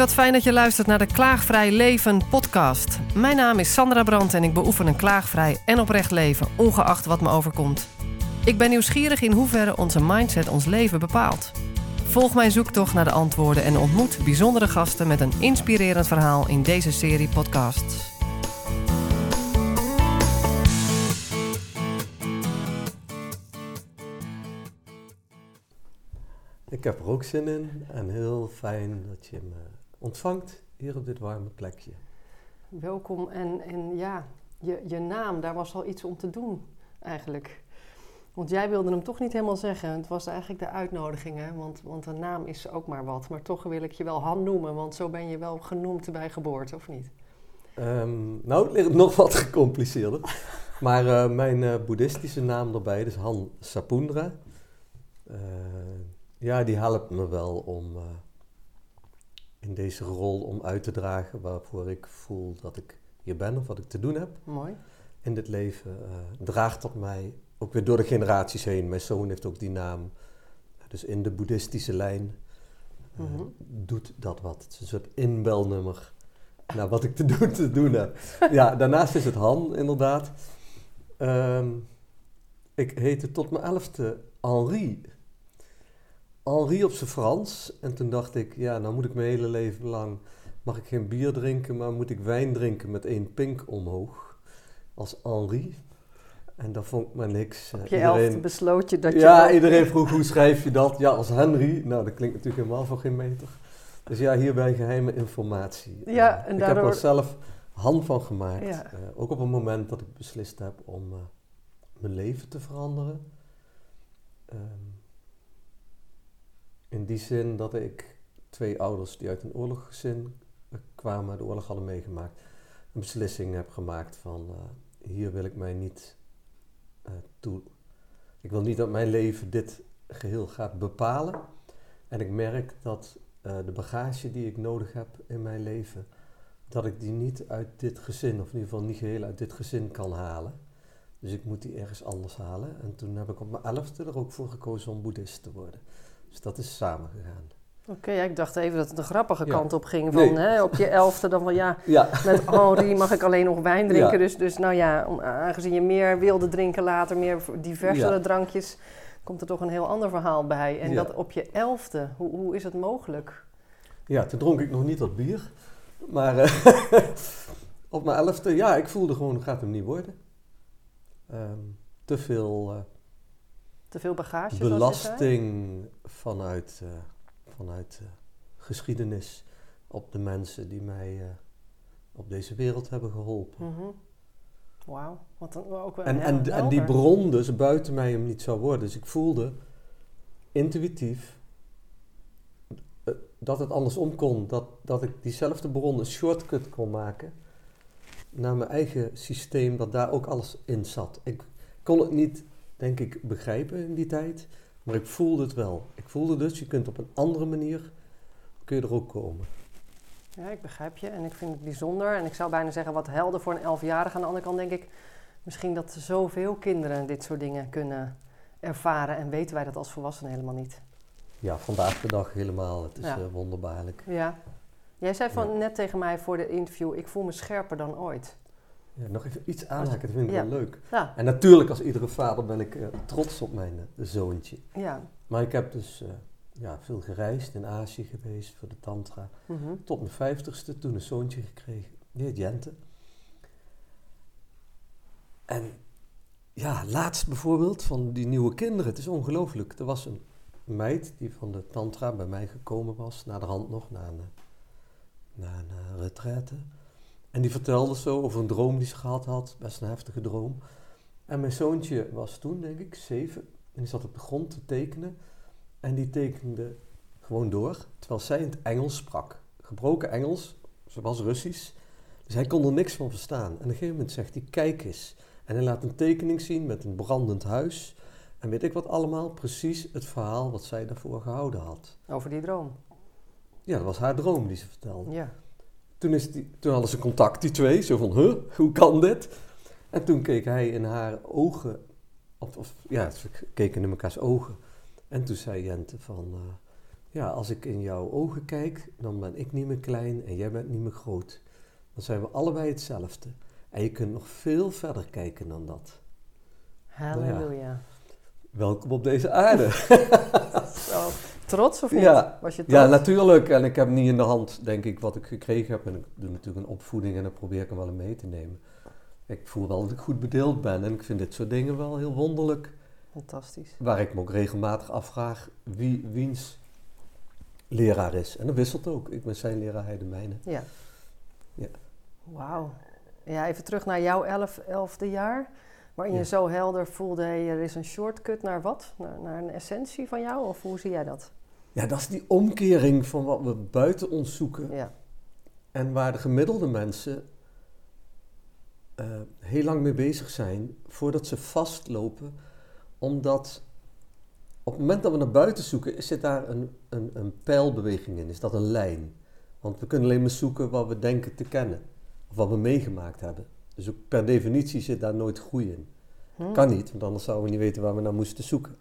wat fijn dat je luistert naar de Klaagvrij Leven podcast. Mijn naam is Sandra Brandt en ik beoefen een klaagvrij en oprecht leven, ongeacht wat me overkomt. Ik ben nieuwsgierig in hoeverre onze mindset ons leven bepaalt. Volg mijn zoektocht naar de antwoorden en ontmoet bijzondere gasten met een inspirerend verhaal in deze serie podcasts. Ik heb er ook zin in en heel fijn dat je me ontvangt hier op dit warme plekje. Welkom en, en ja, je, je naam, daar was al iets om te doen eigenlijk. Want jij wilde hem toch niet helemaal zeggen. Het was eigenlijk de uitnodiging, hè? Want, want een naam is ook maar wat. Maar toch wil ik je wel Han noemen, want zo ben je wel genoemd bij geboorte, of niet? Um, nou, het ligt nog wat gecompliceerder. maar uh, mijn uh, boeddhistische naam erbij, dus Han Sapundra. Uh, ja, die helpt me wel om in deze rol om uit te dragen waarvoor ik voel dat ik hier ben of wat ik te doen heb. Mooi. In dit leven uh, draagt dat mij ook weer door de generaties heen. Mijn zoon heeft ook die naam. Dus in de boeddhistische lijn uh, mm -hmm. doet dat wat. Het is een soort inbelnummer naar wat ik te doen, te doen heb. ja, daarnaast is het Han, inderdaad. Um, ik heette tot mijn elfde Henri. Henri op zijn Frans. En toen dacht ik, ja, nou moet ik mijn hele leven lang... mag ik geen bier drinken, maar moet ik wijn drinken met één pink omhoog. Als Henri. En dat vond ik maar niks. Op je iedereen, elfde besloot je dat je... Ja, ook... iedereen vroeg, hoe schrijf je dat? Ja, als Henry. Nou, dat klinkt natuurlijk helemaal voor geen meter. Dus ja, hierbij geheime informatie. Ja, en ik daardoor... heb er zelf hand van gemaakt. Ja. Uh, ook op een moment dat ik beslist heb om uh, mijn leven te veranderen. Um, in die zin dat ik twee ouders die uit een oorlogsgezin kwamen, de oorlog hadden meegemaakt, een beslissing heb gemaakt van uh, hier wil ik mij niet uh, toe. Ik wil niet dat mijn leven dit geheel gaat bepalen. En ik merk dat de bagage die ik nodig heb in mijn leven, dat ik die niet uit dit gezin, of in ieder geval niet geheel uit dit gezin kan halen. Dus ik moet die ergens anders halen. En toen heb ik op mijn elfde er ook voor gekozen om boeddhist te worden. Dus dat is samengegaan. Oké, okay, ja, ik dacht even dat het een grappige ja. kant op ging. Van, nee. hè, op je elfde dan van ja, ja. met Henri mag ik alleen nog wijn drinken. Dus, dus nou ja, om, aangezien je meer wilde drinken later, meer diversere drankjes, komt er toch een heel ander verhaal bij. En dat op je elfde, hoe, hoe is het mogelijk? Ja, toen dronk ik nog niet dat bier. Maar uh, op mijn elfde, ja, ik voelde gewoon, het gaat hem niet worden. Um, te veel... Uh, te veel bagage? Belasting vanuit, uh, vanuit uh, geschiedenis op de mensen die mij uh, op deze wereld hebben geholpen. Mm -hmm. Wauw, wat dan ook wel en, en, en die bron dus buiten mij hem niet zou worden. Dus ik voelde intuïtief dat het andersom kon. Dat, dat ik diezelfde bron een shortcut kon maken naar mijn eigen systeem, dat daar ook alles in zat. Ik kon het niet denk ik, begrijpen in die tijd. Maar ik voelde het wel. Ik voelde dus, je kunt op een andere manier, kun je er ook komen. Ja, ik begrijp je en ik vind het bijzonder. En ik zou bijna zeggen wat helder voor een elfjarige. Aan de andere kant denk ik misschien dat zoveel kinderen dit soort dingen kunnen ervaren. En weten wij dat als volwassenen helemaal niet. Ja, vandaag de dag helemaal. Het is ja. uh, wonderbaarlijk. Ja. Jij zei van ja. net tegen mij voor de interview, ik voel me scherper dan ooit. Ja, nog even iets aanhaken, dat vind ik ja. wel leuk. Ja. En natuurlijk, als iedere vader ben ik uh, trots op mijn uh, zoontje. Ja. Maar ik heb dus uh, ja, veel gereisd, in Azië geweest voor de tantra. Mm -hmm. Tot mijn vijftigste, toen een zoontje gekregen. Die heet Jente. En ja, laatst bijvoorbeeld van die nieuwe kinderen. Het is ongelooflijk. Er was een meid die van de tantra bij mij gekomen was. Na de hand nog, na een, na een retraite. En die vertelde zo over een droom die ze gehad had, best een heftige droom. En mijn zoontje was toen, denk ik, zeven. En die zat op de grond te tekenen. En die tekende gewoon door, terwijl zij in het Engels sprak. Gebroken Engels, ze was Russisch. Dus hij kon er niks van verstaan. En op een gegeven moment zegt hij, kijk eens. En hij laat een tekening zien met een brandend huis. En weet ik wat allemaal, precies het verhaal wat zij daarvoor gehouden had. Over die droom? Ja, dat was haar droom die ze vertelde. Ja. Toen, is die, toen hadden ze contact, die twee. Zo van, huh, hoe kan dit? En toen keek hij in haar ogen. Of, of ja, ze keken in mekaars ogen. En toen zei Jente van... Uh, ja, als ik in jouw ogen kijk, dan ben ik niet meer klein en jij bent niet meer groot. Dan zijn we allebei hetzelfde. En je kunt nog veel verder kijken dan dat. Halleluja. Welkom op deze aarde. Zo, trots of niet? Ja. Was je trots? Ja, natuurlijk. En ik heb niet in de hand, denk ik, wat ik gekregen heb. En ik doe natuurlijk een opvoeding en dan probeer ik hem wel in mee te nemen. Ik voel wel dat ik goed bedeeld ben en ik vind dit soort dingen wel heel wonderlijk. Fantastisch. Waar ik me ook regelmatig afvraag wie wiens leraar is. En dat wisselt ook. Ik ben zijn leraar, hij de mijne. Ja. Ja. Wauw. Ja, even terug naar jouw elf, elfde jaar. Waarin je zo helder voelde, hey, er is een shortcut naar wat? Naar, naar een essentie van jou? Of hoe zie jij dat? Ja, dat is die omkering van wat we buiten ons zoeken. Ja. En waar de gemiddelde mensen eh, heel lang mee bezig zijn voordat ze vastlopen. Omdat op het moment dat we naar buiten zoeken, zit daar een, een, een pijlbeweging in. Is dat een lijn? Want we kunnen alleen maar zoeken wat we denken te kennen. Of wat we meegemaakt hebben. Dus ook per definitie zit daar nooit groei in. Hm. Kan niet, want anders zouden we niet weten waar we naar moesten zoeken.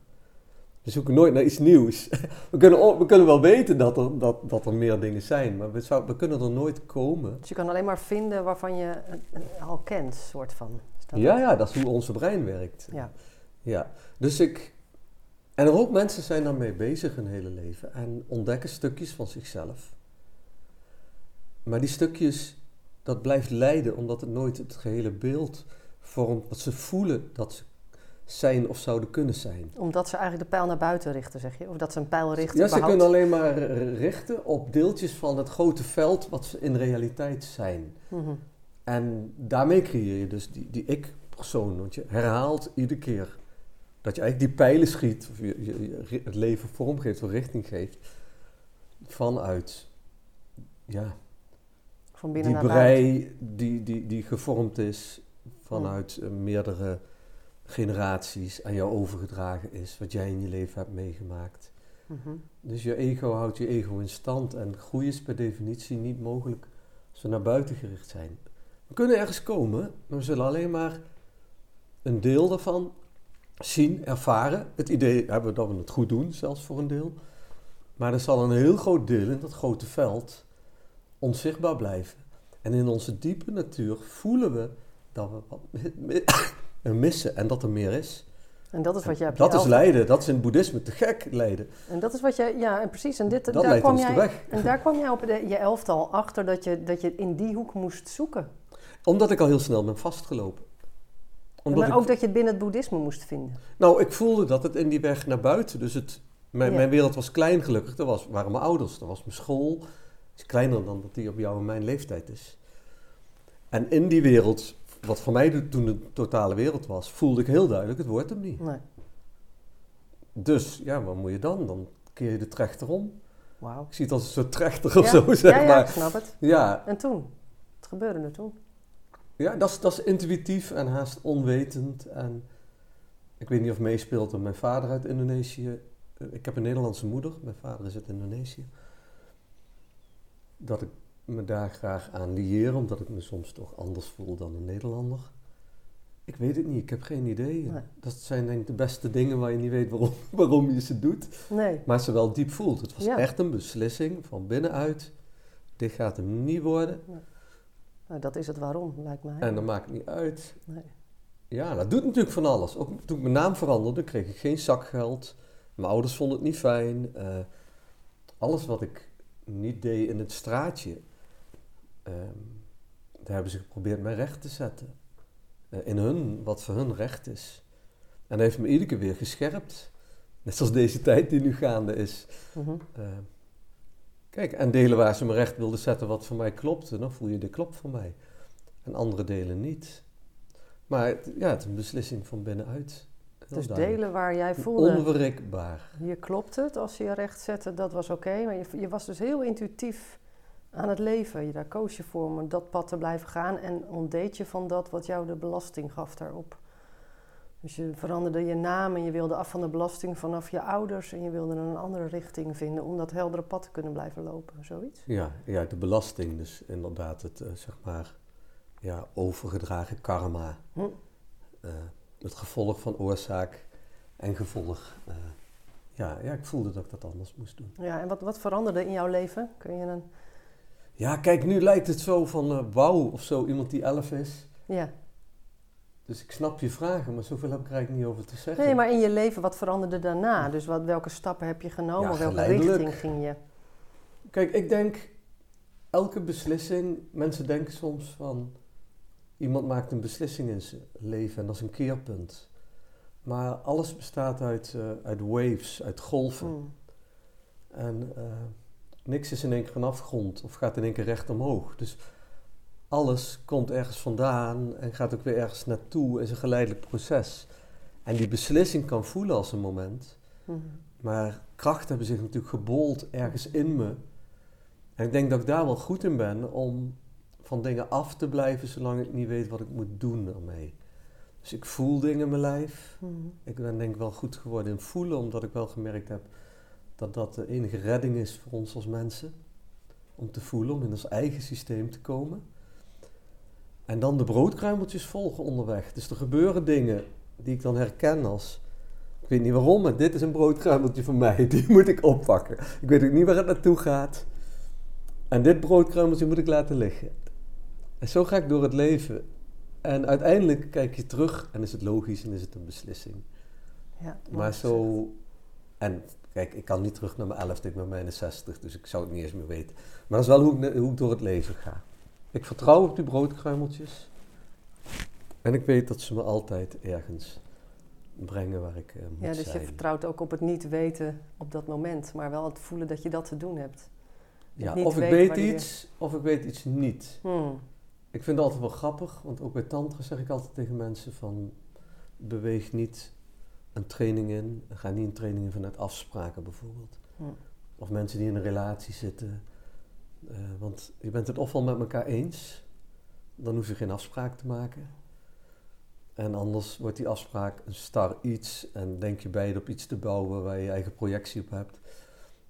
We zoeken nooit naar iets nieuws. We kunnen, we kunnen wel weten dat er, dat, dat er meer dingen zijn, maar we, zou, we kunnen er nooit komen. Dus je kan alleen maar vinden waarvan je al kent, soort van. Dat Ja, het? ja, dat is hoe onze brein werkt. Ja. Ja, dus ik... En een hoop mensen zijn daarmee bezig hun hele leven en ontdekken stukjes van zichzelf. Maar die stukjes, dat blijft lijden omdat het nooit het gehele beeld vormt wat ze voelen dat ze zijn of zouden kunnen zijn. Omdat ze eigenlijk de pijl naar buiten richten, zeg je? Of dat ze een pijl richten Ja, ze kunnen alleen maar richten op deeltjes van het grote veld wat ze in realiteit zijn. Mhm. En daarmee creëer je dus die, die ik-persoon. Want je herhaalt iedere keer dat je eigenlijk die pijlen schiet, of je, je- je ri- het leven vormgeeft of richting geeft, vanuit ja, Van binnen die naar buiten. brei die, die, die gevormd is vanuit eh, meerdere generaties aan jou overgedragen is, wat jij in je leven hebt meegemaakt. Mhm. Dus je ego houdt je ego in stand en groei is per definitie niet mogelijk als we naar buiten gericht zijn. We kunnen ergens komen, maar we zullen alleen maar een deel daarvan zien, ervaren. Het idee hebben dat we het goed doen, zelfs voor een deel. Maar er zal een heel groot deel in dat grote veld onzichtbaar blijven. En in onze diepe natuur voelen we dat we wat mi- mi- missen en dat er meer is. En dat is wat jij je Dat is lijden, dat is in het boeddhisme te gek lijden. En dat is wat jij, ja, en precies. En dit, Dat daar kwam jij, weg. En daar kwam jij op de, je elftal achter dat je, dat je in die hoek moest zoeken. Omdat ik al heel snel ben vastgelopen. Omdat maar ik, ook dat je het binnen het boeddhisme moest vinden. Nou, ik voelde dat het in die weg naar buiten. Dus het, mijn, Ja. mijn wereld was klein gelukkig. Dat was, waren mijn ouders, dat was mijn school. Het is kleiner dan dat die op jou en mijn leeftijd is. En in die wereld, wat voor mij toen de totale wereld was, voelde ik heel duidelijk, het wordt hem niet. Nee. Dus ja, wat moet je dan? Dan keer je de trechter om. Wauw. Ik zie het als een soort trechter of Ja, zo, zeg ja, ja, maar. ik snap het. Ja, En toen? Wat gebeurde er toen? Ja, dat is, dat is intuïtief en haast onwetend. En ik weet niet of meespeelt dat mijn vader uit Indonesië. eh, Ik heb een Nederlandse moeder, mijn vader is uit Indonesië. Dat ik me daar graag aan lieer, omdat ik me soms toch anders voel dan een Nederlander. Ik weet het niet, ik heb geen idee. Nee. Dat zijn denk ik de beste dingen waar je niet weet waarom, waarom je ze doet. Nee. Maar ze wel diep voelt. Het was Ja. echt een beslissing van binnenuit. Dit gaat hem niet worden. Nou, dat is het waarom, lijkt mij. En dat maakt niet uit. Nee. Ja, dat doet natuurlijk van alles. Ook toen ik mijn naam veranderde, kreeg ik geen zakgeld. Mijn ouders vonden het niet fijn. Eh, alles wat ik niet deed in het straatje, ehm, daar hebben ze geprobeerd mij recht te zetten. Eh, in hun, wat voor hun recht is. En dat heeft me iedere keer weer gescherpt. Net zoals deze tijd die nu gaande is. Mhm. Eh, kijk, en delen waar ze me recht wilden zetten wat voor mij klopte, dan voel je de klop voor mij. En andere delen niet. Maar het- ja, het is een beslissing van binnenuit. Dus duidelijk. delen waar jij voelde, Onwrikbaar. hier klopt het, als je je recht zette, dat was oké. Maar je, je was dus heel intuïtief aan het leven. Je, daar koos je voor om dat pad te blijven gaan en ontdeed je van dat wat jou de belasting gaf daarop. Dus je veranderde je naam en je wilde af van de belasting vanaf je ouders en je wilde een andere richting vinden om dat heldere pad te kunnen blijven lopen, zoiets. Ja, ja, de belasting. Dus inderdaad het, eh, zeg maar, ja, overgedragen karma. Hm. Eh, het gevolg van oorzaak en gevolg. eh, ja, ja, ik voelde dat ik dat anders moest doen. Ja, en wat, wat veranderde in jouw leven? Kun je een... Ja, kijk, nu lijkt het zo van uh, wauw of zo, iemand die elf is. Ja. Dus ik snap je vragen, maar zoveel heb ik er eigenlijk niet over te zeggen. Nee, maar in je leven, wat veranderde daarna? Dus wat, welke stappen heb je genomen? Ja, welke richting ging je? Kijk, ik denk, elke beslissing, mensen denken soms van, iemand maakt een beslissing in zijn leven en dat is een keerpunt. Maar alles bestaat uit, uh, uit waves, uit golven. Hmm. En uh, niks is in één keer een afgrond of gaat in één keer recht omhoog. Dus alles komt ergens vandaan en gaat ook weer ergens naartoe. is een geleidelijk proces. En die beslissing kan voelen als een moment. Hmm. Maar krachten hebben zich natuurlijk gebold ergens in me. En ik denk dat ik daar wel goed in ben om van dingen af te blijven zolang ik niet weet wat ik moet doen ermee. Dus ik voel dingen in mijn lijf. Mhm. Ik ben denk ik wel goed geworden in voelen, omdat ik wel gemerkt heb dat dat de enige redding is voor ons als mensen. Om te voelen, om in ons eigen systeem te komen. En dan de broodkruimeltjes volgen onderweg. Dus er gebeuren dingen die ik dan herken als... Ik weet niet waarom, maar dit is een broodkruimeltje voor mij. Die moet ik oppakken. Ik weet ook niet waar het naartoe gaat. En dit broodkruimeltje moet ik laten liggen. En zo ga ik door het leven. En uiteindelijk kijk je terug en is het logisch en is het een beslissing. Ja, maar zo. En kijk, ik kan niet terug naar mijn 11, ik ben bijna 60, dus ik zou het niet eens meer weten. Maar dat is wel hoe ik, hoe ik door het leven ga. Ik vertrouw op die broodkruimeltjes. En ik weet dat ze me altijd ergens brengen waar ik uh, moet Ja, dus je vertrouwt ook op het niet weten op dat moment, maar wel het voelen dat je dat te doen hebt. Ja, of ik weet iets, of ik weet iets niet. Hmm ik vind het altijd wel grappig, want ook bij tantra zeg ik altijd tegen mensen van beweeg niet een training in, ga niet een training in vanuit afspraken bijvoorbeeld. Hm. Of mensen die in een relatie zitten. Uh, want je bent het ofwel met elkaar eens, dan hoef je geen afspraak te maken. En anders wordt die afspraak een star iets en denk je beide op iets te bouwen waar je, je eigen projectie op hebt.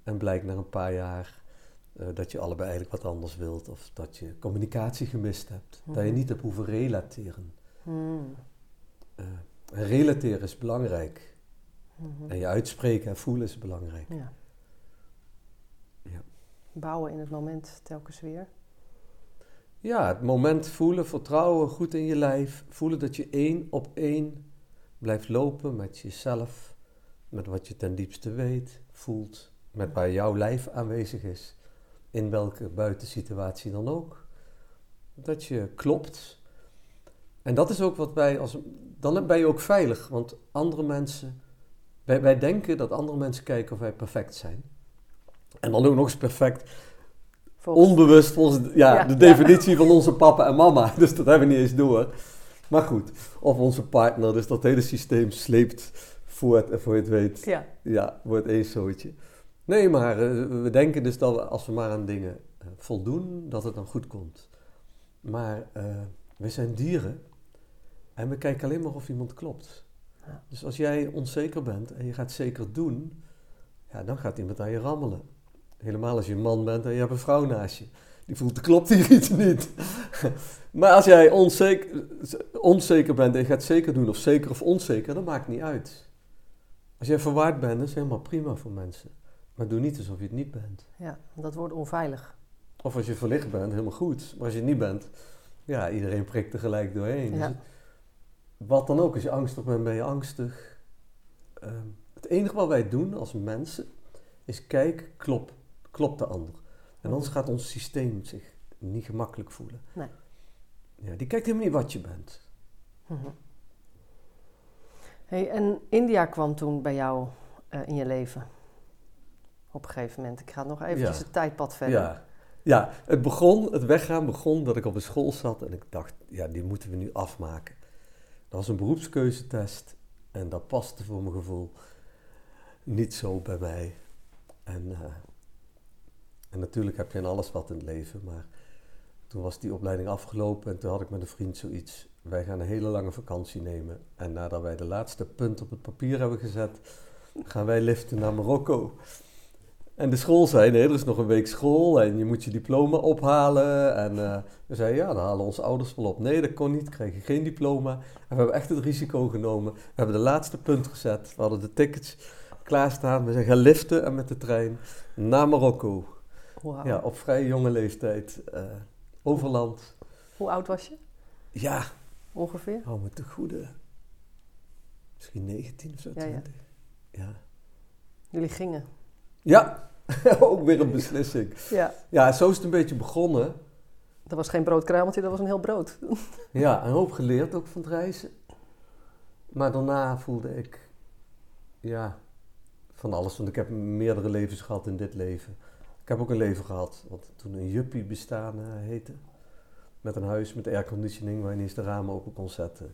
En blijkt na een paar jaar uh, dat je allebei eigenlijk wat anders wilt of dat je communicatie gemist hebt. Dat je mhm. niet hebt hoeven relateren. Mm. Uh, relateren is belangrijk. Mm-hmm. En je uitspreken en voelen is belangrijk. Ja. ja. Bouwen in het moment telkens weer. Ja, het moment voelen, vertrouwen, goed in je lijf. Voelen dat je één op één blijft lopen met jezelf. Met wat je ten diepste weet, voelt. Met waar jouw lijf aanwezig is in welke buitensituatie dan ook. Dat je klopt. En dat is ook wat wij als. Dan ben je ook veilig, want andere mensen. Wij, wij denken dat andere mensen kijken of wij perfect zijn. En dan ook nog eens perfect. Onbewust volgens ja, de definitie van onze papa en mama. Dus dat hebben we niet eens door. Maar goed, of onze partner. Dus dat hele systeem sleept voort en voor je het weet. Ja, ja wordt één zootje. Nee, maar eh, we denken dus dat we, als we maar aan dingen uh, voldoen, dat het dan goed komt. Maar uh, we zijn dieren en we kijken alleen maar of iemand klopt. Ja. Dus als jij onzeker bent en je gaat zeker doen, ja, dan gaat iemand aan je rammelen. Helemaal als je een man bent en je hebt een vrouw naast je. Die voelt, er klopt hier iets niet. maar als jij onzeker, onzeker bent en je gaat zeker doen, of zeker of onzeker, dat maakt niet uit. Als jij verwaard bent, dat is helemaal prima voor mensen. Maar doe niet alsof je het niet bent. Ja, dat wordt onveilig. Of als je verlicht bent, helemaal goed. Maar als je het niet bent, ja, iedereen prikt er gelijk doorheen. Ja. Dus wat dan ook, als je angstig bent, ben je angstig. Ehm, het enige wat wij doen als mensen, is kijken, klopt, klopt de ander. En anders gaat ons systeem zich niet gemakkelijk voelen. Nee. Ja, die kijkt helemaal niet wat je bent. Mhm. Hey, en India kwam toen bij jou uh, in je leven op een gegeven moment. Ik ga nog eventjes het tijdpad verder. Ja. ja, het begon, het weggaan begon dat ik op een school zat en ik dacht, ja, die moeten we nu afmaken. Dat was een beroepskeuzetest en dat paste voor mijn gevoel niet zo bij mij. En, uh, en natuurlijk heb je in alles wat in het leven, maar toen was die opleiding afgelopen en toen had ik met een vriend zoiets. Wij gaan een hele lange vakantie nemen. En nadat wij de laatste punt op het papier hebben gezet, gaan wij liften naar Marokko. En de school zei, nee, er is nog een week school en je moet je diploma ophalen. En uh, we zeiden, ja, dan halen onze ouders wel op. Nee, dat kon niet, kreeg je geen diploma. En we hebben echt het risico genomen. We hebben de laatste punt gezet, we hadden de tickets. Klaarstaan. We zijn gaan liften en met de trein naar Marokko. Ja, op vrij jonge leeftijd. eh, overland. Hoe oud was je Ja, ongeveer? hou me te goede. Misschien 19 of zo. Ja, ja. 20. Ja. Jullie gingen. Ja, ook weer een beslissing. Ja. Ja, zo is het een beetje begonnen. Dat was geen broodkruimeltje, dat was een heel brood. Ja, een hoop geleerd ook van het reizen. Maar daarna voelde ik, ja, van alles. Want ik heb meerdere levens gehad in dit leven. Ik heb ook een leven gehad wat toen een juppie bestaan eh, heette. Met een huis met airconditioning waar je de ramen open kon zetten.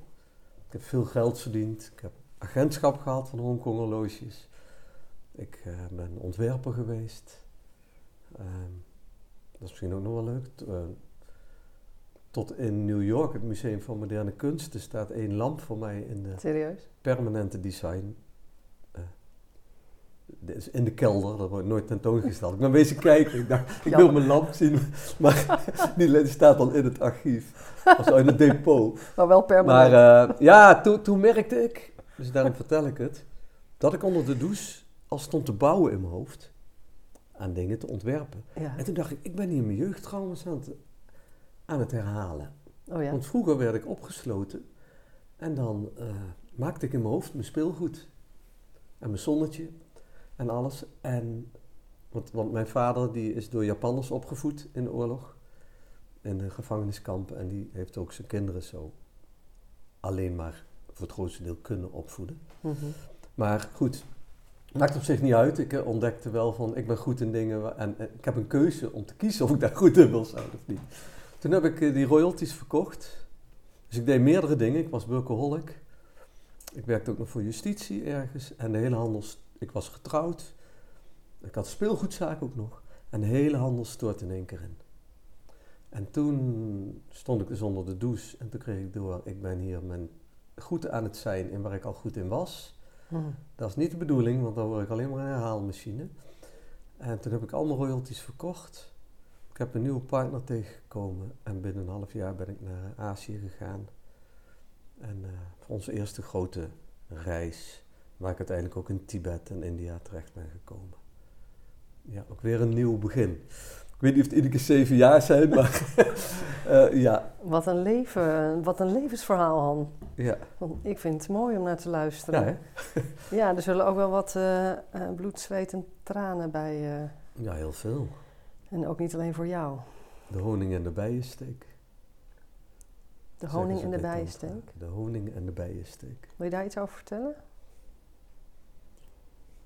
Ik heb veel geld verdiend. Ik heb agentschap gehad van Hongkong horloges. Ik eh, ben ontwerper geweest. Ehm, dat is misschien ook nog wel leuk. T- eh, tot in New York, het Museum van Moderne Kunsten, staat één lamp voor mij in de Serieus? permanente design. eh, in de kelder, dat wordt nooit tentoongesteld. Ik ben bezig kijken, ik dacht, ik wil mijn lamp zien, maar die staat dan in het archief, of in het depot. Maar wel permanent. Maar ja, toen, toen merkte ik, dus daarom vertel ik het, dat ik onder de douche al stond te bouwen in mijn hoofd. Aan dingen te ontwerpen. ja. En toen dacht ik, ik ben hier mijn jeugdtrauma's aan het, aan het herhalen. Oh ja. Want vroeger werd ik opgesloten en dan eh, maakte ik in mijn hoofd mijn speelgoed. En mijn zonnetje en alles. En, want, want mijn vader die is door Japanners opgevoed in de oorlog. In de gevangeniskampen. En die heeft ook zijn kinderen zo alleen maar voor het grootste deel kunnen opvoeden. Mhm. Maar goed, maakt op zich niet uit. Ik eh, ontdekte wel van, ik ben goed in dingen en, en ik heb een keuze om te kiezen of ik daar goed in wil zijn of niet. Toen heb ik eh, die royalties verkocht. Dus ik deed meerdere dingen. Ik was workaholic. Ik werkte ook nog voor justitie ergens. En de hele handel, st- ik was getrouwd. Ik had speelgoedzaak ook nog. En de hele handel stortte in één keer in. En toen stond ik dus onder de douche en toen kreeg ik door, ik ben hier mijn goed aan het zijn in waar ik al goed in was. Dat is niet de bedoeling, want dan word ik alleen maar een herhaalmachine. En toen heb ik allemaal royalties verkocht. Ik heb een nieuwe partner tegengekomen en binnen een half jaar ben ik naar Azië gegaan. En eh, voor onze eerste grote reis, waar ik uiteindelijk ook in Tibet en India terecht ben gekomen. Ja, ook weer een nieuw begin. Ik weet niet of het iedere keer zeven jaar zijn, maar eh, ja, Wat een leven, wat een levensverhaal, Han. ja. Want Ik vind het mooi om naar te luisteren. Ja? Ja, er zullen ook wel wat eh, bloed, zweet en tranen bij. ja, heel veel. en ook niet alleen voor jou. De honing en de bijensteek. De honing en de bij bijensteek. De honing en de bijensteek. Wil je daar iets over vertellen?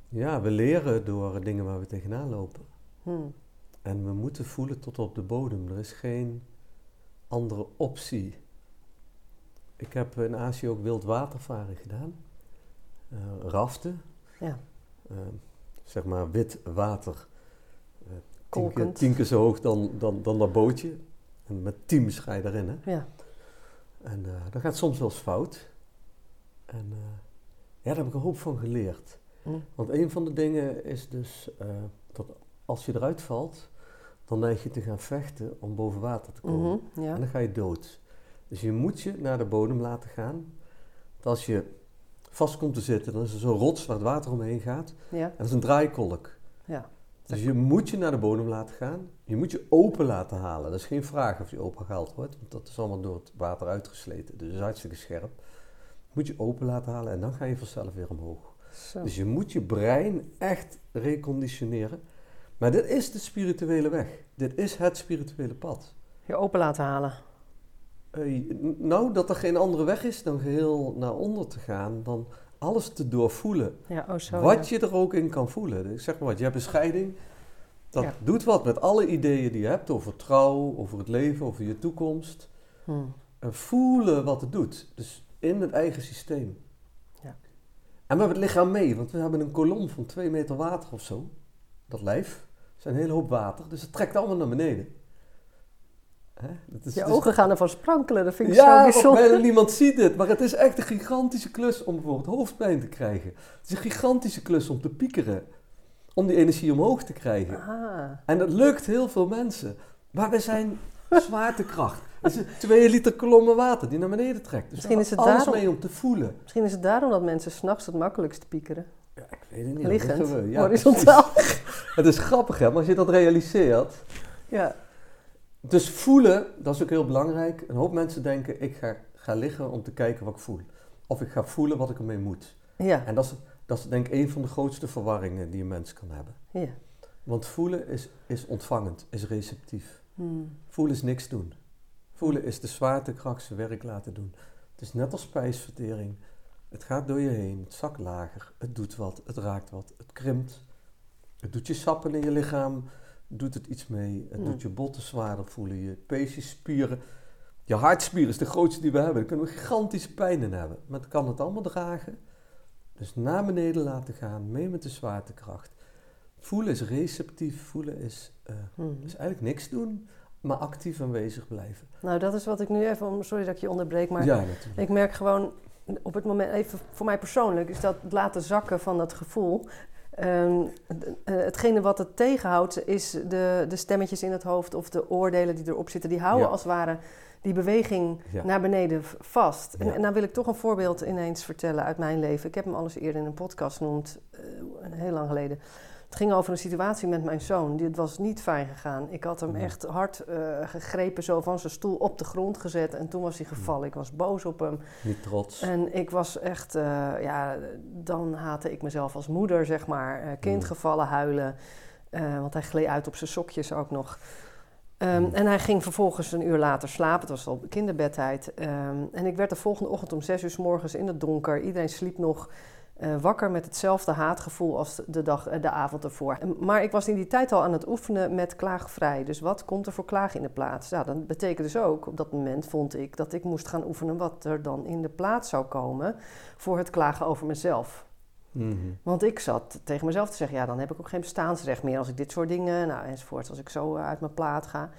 Ja, we leren door dingen waar we tegenaan lopen. Hm. En we moeten voelen tot op de bodem. Er is geen andere optie. Ik heb in Azië ook wildwatervaren gedaan. Eh, raften. Ja. Eh, zeg maar wit water. Eh, tien, keer, Kolkend. tien keer zo hoog dan, dan, dan dat bootje. En met teams ga je daarin. Hè? Ja. En dat gaat soms wel eens fout. En ja, daar heb ik een hoop van geleerd. Hm. Want een van de dingen is dus dat als je eruit valt, dan neig je te gaan vechten om boven water te komen. Mhm, ja. En dan ga je dood. Dus je moet je naar de bodem laten gaan. Want als je vast komt te zitten, dan is er zo'n rots waar het water omheen gaat. ja. En dat is een draaikolk. Ja. Dus je moet je naar de bodem laten gaan. Je moet je open laten halen. Dat is geen vraag of je open gehaald wordt, want dat is allemaal door het water uitgesleten. Dus het is hartstikke scherp. Je moet je open laten halen en dan ga je vanzelf weer omhoog. Zo. Dus je moet je brein echt reconditioneren. Maar dit is de spirituele weg. Dit is het spirituele pad. Je open laten halen. Eh, nou, dat er geen andere weg is dan geheel naar onder te gaan, dan alles te doorvoelen. Ja, oh zo. wat ja. je er ook in kan voelen. Ik zeg maar wat, je hebt een scheiding. Dat Ja. doet wat met alle ideeën die je hebt over trouw, over het leven, over je toekomst. Hm. En voelen wat het doet. Dus in het eigen systeem. Ja. En we hebben het lichaam mee, want we hebben een kolom van twee meter water of zo. Dat lijf. Is een hele hoop water, dus het trekt allemaal naar beneden. Hè? Dat is, Je dus- ogen gaan ervan sprankelen, dat vind ik ja, zo bijzonder. bijna niemand ziet het. Maar het is echt een gigantische klus om bijvoorbeeld hoofdpijn te krijgen. Het is een gigantische klus om te piekeren. Om die energie omhoog te krijgen. Ah, En dat lukt heel veel mensen. Maar we zijn zwaartekracht. Het is een 2 liter kolommen water die naar beneden trekt. Dus Misschien is het alles daarom- mee om te voelen. misschien is het daarom dat mensen s'nachts het makkelijkst piekeren. Ja, ik weet ik niet. Liggend, liggen we? Ja, horizontaal. precies. Het is grappig hè, maar als je dat realiseert. Ja. Dus voelen, dat is ook heel belangrijk. Een hoop mensen denken, ik ga, ga liggen om te kijken wat ik voel. Of ik ga voelen wat ik ermee moet. Ja. En dat is, dat is denk ik een van de grootste verwarringen die een mens kan hebben. ja. Want voelen is, is ontvangend, is receptief. Hmm. Voelen is niks doen. Voelen is de zwaartekracht zijn werk laten doen. Het is net als spijsvertering. Het gaat door je heen, het zakt lager, het doet wat, het raakt wat, het krimpt. Het doet je sappen in je lichaam, doet het iets mee. Het Mm. doet je botten zwaarder voelen, je peesjes, spieren. Je hartspier is de grootste die we hebben. Daar kunnen we gigantische pijn in hebben. Maar het kan het allemaal dragen. Dus naar beneden laten gaan, mee met de zwaartekracht. Voelen is receptief, voelen is, Hmm. is eigenlijk niks doen, maar actief aanwezig blijven. Nou, dat is wat ik nu even, om- sorry dat ik je onderbreek, maar ja, ik merk gewoon op het moment, even voor mij persoonlijk, is dat het laten zakken van dat gevoel. Ehm, eh, hetgene wat het tegenhoudt, is de, de stemmetjes in het hoofd of de oordelen die erop zitten. Die houden Ja. als het ware die beweging Ja. naar beneden vast. En, Ja. en dan wil ik toch een voorbeeld ineens vertellen uit mijn leven. Ik heb hem al eens eerder in een podcast genoemd, eh, heel lang geleden. Het ging over een situatie met mijn zoon. Dit was niet fijn gegaan. Ik had hem Nee. echt hard eh, gegrepen, zo van zijn stoel op de grond gezet. En toen was hij gevallen. Ik was boos op hem. Niet trots. En ik was echt, eh, ja, dan haatte ik mezelf als moeder, zeg maar. Eh, kind Mm. gevallen, huilen. Want hij gleed uit op zijn sokjes ook nog. Ehm. En hij ging vervolgens een uur later slapen. Het was al kinderbedtijd. Ehm, en ik werd de volgende ochtend om zes uur s morgens in het donker. Iedereen sliep nog. Eh, wakker met hetzelfde haatgevoel als de, dag, eh, de avond ervoor. En- Maar ik was in die tijd al aan het oefenen met klaagvrij. Dus wat komt er voor klaag in de plaats? Ja, dat betekent dus ook, op dat moment vond ik dat ik moest gaan oefenen wat er dan in de plaats zou komen voor het klagen over mezelf. Mhm. Want ik zat tegen mezelf te zeggen, ja, dan heb ik ook geen bestaansrecht meer als ik dit soort dingen, nou enzovoort, als ik zo eh, uit mijn plaat ga.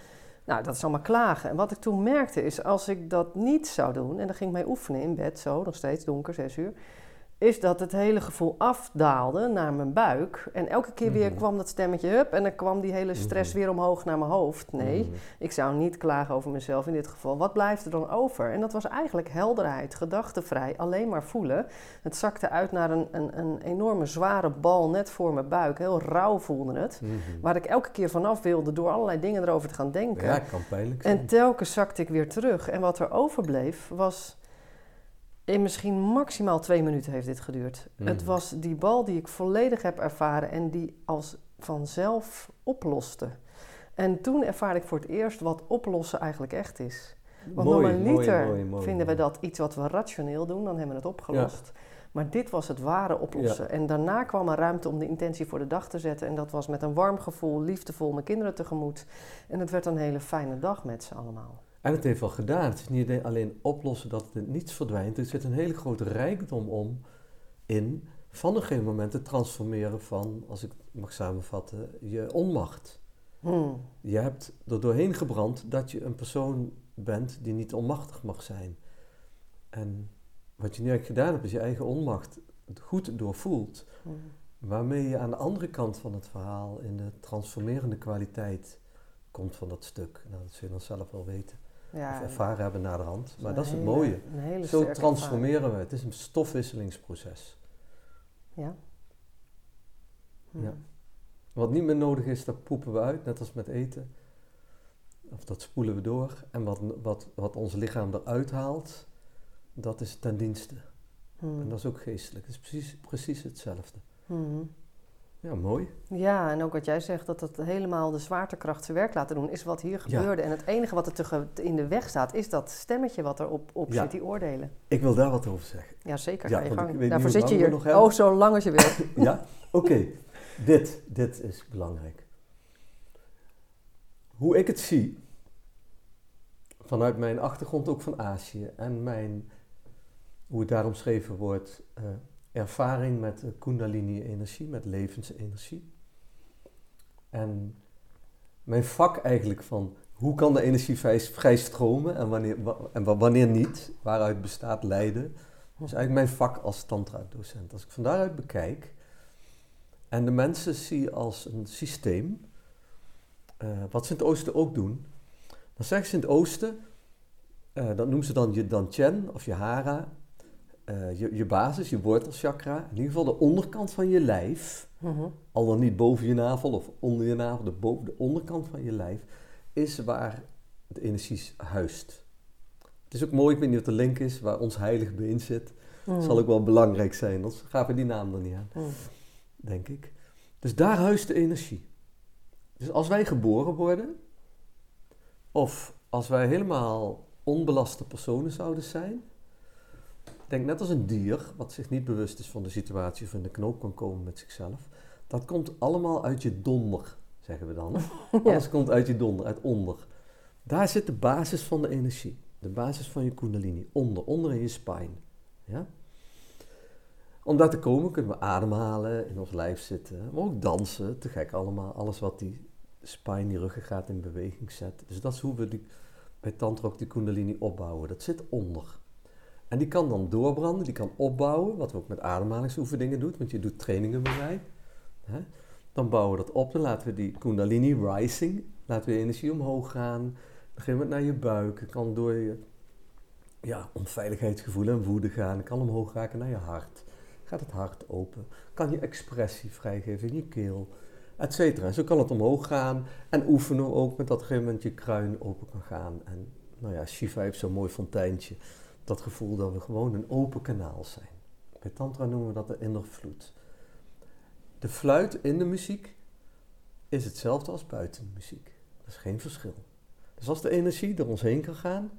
Nou, dat is allemaal klagen. En wat ik toen merkte is, als ik dat niet zou doen, en dan ging ik mij oefenen in bed, zo, nog steeds donker, zes uur, is dat het hele gevoel afdaalde naar mijn buik. En elke keer weer Mhm. kwam dat stemmetje, hup, en dan kwam die hele stress Mhm. weer omhoog naar mijn hoofd. Nee, Mhm. ik zou niet klagen over mezelf in dit geval. Wat blijft er dan over? En dat was eigenlijk helderheid, gedachtenvrij, alleen maar voelen. Het zakte uit naar een, een, een enorme zware bal net voor mijn buik. Heel rauw voelde het. Waar ik elke keer vanaf wilde door allerlei dingen erover te gaan denken. Ja, kan pijnlijk zijn. En telkens zakte ik weer terug. En wat er overbleef was. In misschien maximaal twee minuten heeft dit geduurd. Mhm. Het was die bal die ik volledig heb ervaren en die als vanzelf oploste. En toen ervaarde ik voor het eerst wat oplossen eigenlijk echt is. Want Mooi, normaliter mooi, mooi, mooi, vinden we dat iets wat we rationeel doen, dan hebben we het opgelost. Maar dit was het ware oplossen. En daarna kwam er ruimte om de intentie voor de dag te zetten. En dat was met een warm gevoel, liefdevol mijn kinderen tegemoet. En het werd een hele fijne dag met ze allemaal. En het heeft wel gedaan. Het is niet alleen oplossen dat het in niets verdwijnt. Er zit een hele grote rijkdom om in van een gegeven moment te transformeren van, als ik het mag samenvatten, je onmacht. Hmm. Je hebt er doorheen gebrand dat je een persoon bent die niet onmachtig mag zijn. En wat je nu eigenlijk gedaan hebt, is je eigen onmacht goed doorvoelt. Hmm. Waarmee je aan de andere kant van het verhaal in de transformerende kwaliteit komt van dat stuk. Nou, dat zul je dan zelf wel weten. Ja, of ervaren hebben naderhand. Maar een dat is het hele- mooie. Zo transformeren we. Het is een stofwisselingsproces. ervaring. Ja. Hmm. Ja. Wat niet meer nodig is, dat poepen we uit, net als met eten. Of dat spoelen we door. En wat, wat, wat ons lichaam eruit haalt, dat is ten dienste. Hmm. En dat is ook geestelijk. Het is precies, precies hetzelfde. Hmm. Ja, mooi. Ja, en ook wat jij zegt, dat het helemaal de zwaartekracht zijn werk laten doen, is wat hier gebeurde. En het enige wat er in de weg staat, is dat stemmetje wat erop op Ja. zit, die oordelen. Ik wil daar wat over zeggen. Ja, zeker, Ja, ga je gang. Daarvoor zit je hier. nog. Oh, zo lang als je wil. Ja? Oké. Dit, dit is belangrijk. Hoe ik het zie, vanuit mijn achtergrond ook van Azië en mijn, hoe het daar omschreven wordt, eh, ervaring met kundalini-energie, met levensenergie. En mijn vak eigenlijk van hoe kan de energie vrij, stromen en wanneer, wa- en wa- wanneer niet, waaruit bestaat lijden. Is eigenlijk mijn vak als tantra-docent. Als ik van daaruit bekijk en de mensen zie als een systeem, eh, wat ze in het oosten ook doen, dan zeggen ze in het oosten, eh, dat noemen ze dan je danchen of je hara, eh, je, je basis, je wortelchakra, in ieder geval de onderkant van je lijf, Mhm. al dan niet boven je navel of onder je navel, de, boven, de onderkant van je lijf, is waar de energie huist. Het is ook mooi, ik weet niet wat de link is, waar ons heilig been zit. Mhm. Zal ook wel belangrijk zijn, anders gaven we die naam er niet aan, Mhm. denk ik. Dus daar huist de energie. Dus als wij geboren worden, of als wij helemaal onbelaste personen zouden zijn, denk net als een dier, wat zich niet bewust is van de situatie of in de knoop kan komen met zichzelf, dat komt allemaal uit je donder, zeggen we dan. Alles komt uit je donder, uit onder. Daar zit de basis van de energie, de basis van je kundalini, onder, onder in je spine. Ja? Om daar te komen kunnen we ademhalen, in ons lijf zitten, maar ook dansen, te gek allemaal. Alles wat die spine, die ruggengraat in beweging zet. Dus dat is hoe we die, bij tantra ook die kundalini opbouwen. Dat zit onder. En die kan dan doorbranden, die kan opbouwen, wat we ook met ademhalingsoefeningen doen, want je doet trainingen bij mij. Dan bouwen we dat op, dan laten we die kundalini rising, laten we de energie omhoog gaan. Dan geven we het naar je buik, kan door je ja, onveiligheidsgevoel en woede gaan, kan omhoog raken naar je hart. Gaat het hart open, kan je expressie vrijgeven in je keel, et cetera. En zo kan het omhoog gaan en oefenen ook met dat op een gegeven moment je kruin open kan gaan. En nou ja, Shiva heeft zo'n mooi fonteintje dat gevoel dat we gewoon een open kanaal zijn. Bij Tantra noemen we dat de inner vloed. De fluit in de muziek is hetzelfde als buiten de muziek. Dat is geen verschil. Dus als de energie door ons heen kan gaan,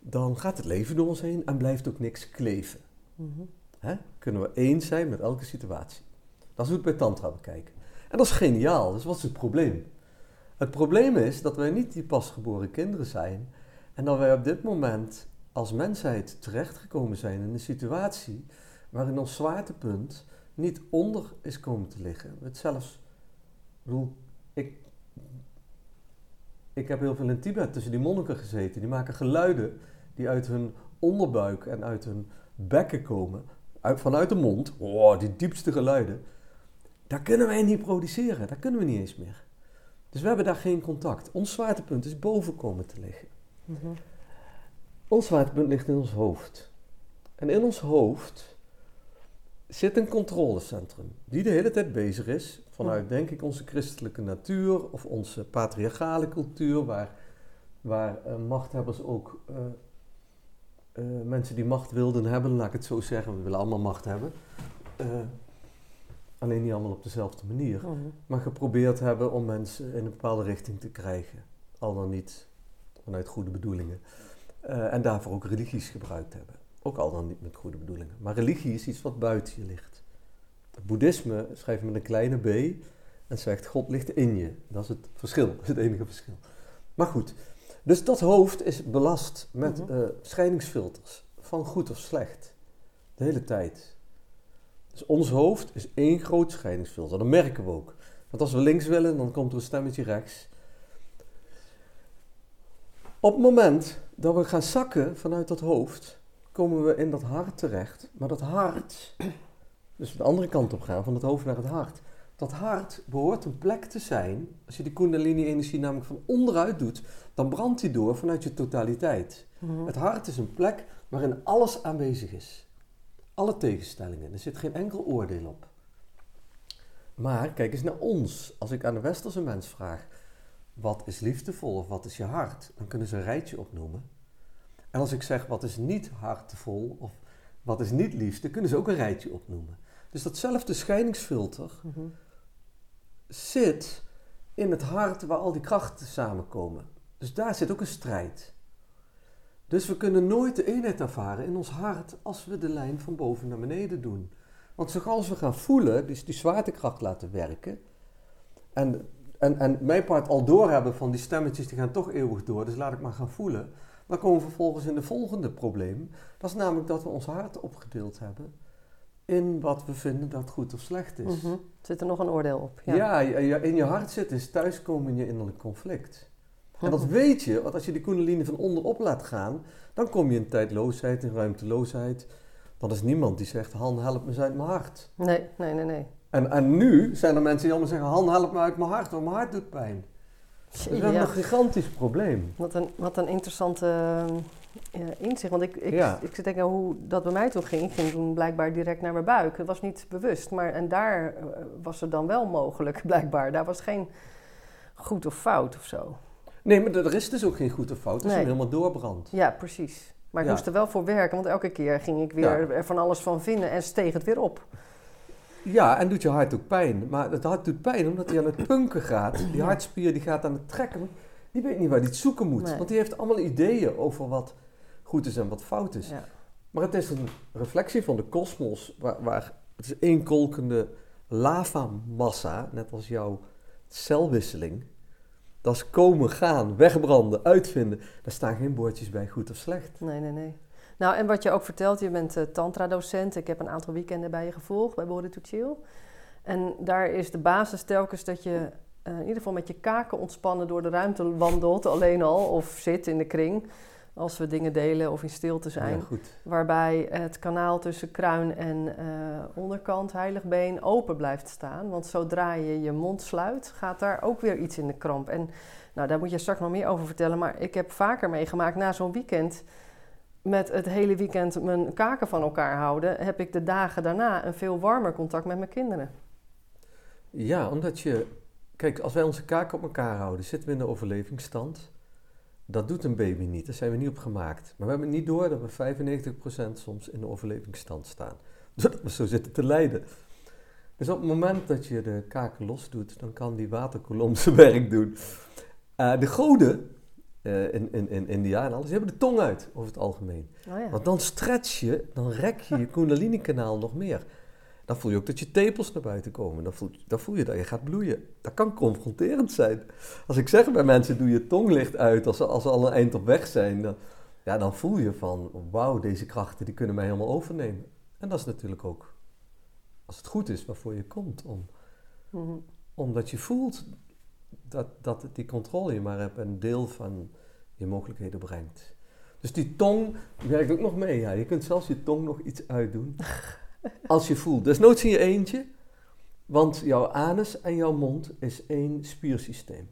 dan gaat het leven door ons heen en blijft ook niks kleven. Hè? Kunnen we eens zijn met elke situatie. Dat is hoe we het bij Tantra bekijken. En dat is geniaal. Dus wat is het probleem? Het probleem is dat wij niet die pasgeboren kinderen zijn en dat wij op dit moment als mensheid terechtgekomen zijn in een situatie waarin ons zwaartepunt niet onder is komen te liggen. Het zelfs, bedoel, ik, ik heb heel veel in Tibet tussen die monniken gezeten. Die maken geluiden die uit hun onderbuik en uit hun bekken komen, uit, vanuit de mond. Oh, die diepste geluiden. Daar kunnen wij niet produceren, daar kunnen we niet eens meer. Dus we hebben daar geen contact. Ons zwaartepunt is boven komen te liggen. Mhm. Ons zwaartepunt ligt in ons hoofd. En in ons hoofd zit een controlecentrum die de hele tijd bezig is vanuit, denk ik, onze christelijke natuur of onze patriarchale cultuur, waar, waar eh, machthebbers ook eh, eh, mensen die macht wilden hebben, laat ik het zo zeggen, we willen allemaal macht hebben. alleen niet allemaal op dezelfde manier Mhm. maar geprobeerd hebben om mensen in een bepaalde richting te krijgen. Al dan niet vanuit goede bedoelingen. Eh, en daarvoor ook religies gebruikt hebben. Ook al dan niet met goede bedoelingen. Maar religie is iets wat buiten je ligt. Het boeddhisme schrijft met een kleine b en zegt God ligt in je. Dat is het verschil, dat is het enige verschil. Maar goed, dus dat hoofd is belast met eh, scheidingsfilters van goed of slecht. De hele tijd. Dus ons hoofd is één groot scheidingsfilter. Dat merken we ook. Want als we links willen, dan komt er een stemmetje rechts. Op het moment dat we gaan zakken vanuit dat hoofd, komen we in dat hart terecht. Maar dat hart, dus de andere kant op gaan, van het hoofd naar het hart. Dat hart behoort een plek te zijn. Als je die kundalini-energie namelijk van onderuit doet, dan brandt die door vanuit je totaliteit. Mhm. Het hart is een plek waarin alles aanwezig is. Alle tegenstellingen. Er zit geen enkel oordeel op. Maar kijk eens naar ons. Als ik aan de westerse mens vraag: wat is liefdevol of wat is je hart? Dan kunnen ze een rijtje opnoemen. En als ik zeg: wat is niet hartevol of wat is niet liefde, kunnen ze ook een rijtje opnoemen. Dus datzelfde scheidingsfilter Mhm. zit in het hart waar al die krachten samenkomen. Dus daar zit ook een strijd. Dus we kunnen nooit de eenheid ervaren in ons hart als we de lijn van boven naar beneden doen. Want zoals we gaan voelen, dus die zwaartekracht laten werken, en, en, en mijn part al doorhebben van die stemmetjes die gaan toch eeuwig door, dus laat ik maar gaan voelen. Dan komen we vervolgens in de volgende probleem. Dat is namelijk dat we ons hart opgedeeld hebben in wat we vinden dat goed of slecht is. Mhm. Zit er nog een oordeel op? Ja. Ja, in je hart zit is thuiskomen in je innerlijk conflict. En dat Mhm. weet je, want als je die kundalini van onderop laat gaan, dan kom je in tijdloosheid, in ruimteloosheid. Dan is niemand die zegt, Han, help me uit mijn hart. Nee, nee, nee, nee. En, en nu zijn er mensen die allemaal zeggen, Han, help me uit mijn hart, want mijn hart doet pijn. Dus we hebben Ja. een gigantisch probleem. Wat een, wat een interessante eh, inzicht. Want ik, ik, Ja. ik zit te denken hoe dat bij mij toen ging. Ik ging toen blijkbaar direct naar mijn buik. Het was niet bewust. Maar, en daar eh, was het dan wel mogelijk, blijkbaar. Daar was geen goed of fout of zo. Nee, maar er is dus ook geen goed of fout. Het is Nee. helemaal doorbrandt. Ja, precies. Maar ik Ja. moest er wel voor werken. Want elke keer ging ik weer er van alles van vinden en steeg het weer op. Ja, en doet je hart ook pijn. Maar het hart doet pijn omdat hij aan het punken gaat. Die hartspier die gaat aan het trekken. Die weet niet waar hij het zoeken moet. Nee. Want die heeft allemaal ideeën over wat goed is en wat fout is. Ja. Maar het is een reflectie van de kosmos. Waar, waar, het is één kolkende lavamassa, net als jouw celwisseling. Dat is komen, gaan, wegbranden, uitvinden. Daar staan geen woordjes bij goed of slecht. Nee, nee, nee. Nou, en wat je ook vertelt, je bent eh, tantra-docent. Ik heb een aantal weekenden bij je gevolgd, bij Body to Chill. En daar is de basis telkens dat je eh, in ieder geval met je kaken ontspannen door de ruimte wandelt, alleen al, of zit in de kring. Als we dingen delen of in stilte zijn. Ja, goed. Waarbij het kanaal tussen kruin en eh, onderkant, heiligbeen, open blijft staan. Want zodra je je mond sluit, gaat daar ook weer iets in de kramp. En nou, daar moet je straks nog meer over vertellen. Maar ik heb vaker meegemaakt na zo'n weekend. Met het hele weekend mijn kaken van elkaar houden, heb ik de dagen daarna een veel warmer contact met mijn kinderen. Ja, omdat je... Kijk, als wij onze kaken op elkaar houden, zitten we in de overlevingsstand. Dat doet een baby niet, daar zijn we niet op gemaakt. Maar we hebben niet door dat we 95% soms in de overlevingsstand staan. Doordat we zo zitten te lijden. Dus op het moment dat je de kaken los doet, dan kan die waterkolom zijn werk doen. Eh, de goden eh, in, in, in India en alles, die hebben de tong uit over het algemeen. Oh ja. Want dan stretch je, dan rek je je kundalini-kanaal nog meer. Dan voel je ook dat je tepels naar buiten komen. Dan voel, dan voel je dat je gaat bloeien. Dat kan confronterend zijn. Als ik zeg bij mensen, doe je tonglicht uit als ze, als ze al een eind op weg zijn. Dan, ja, dan voel je van, wauw, deze krachten die kunnen mij helemaal overnemen. En dat is natuurlijk ook, als het goed is, waarvoor je komt. Om, Mhm. omdat je voelt dat, dat die controle je maar hebt en een deel van je mogelijkheden brengt. Dus die tong werkt ook nog mee. Ja. Je kunt zelfs je tong nog iets uitdoen. Als je voelt. Desnoods in je eentje. Want jouw anus en jouw mond is één spiersysteem.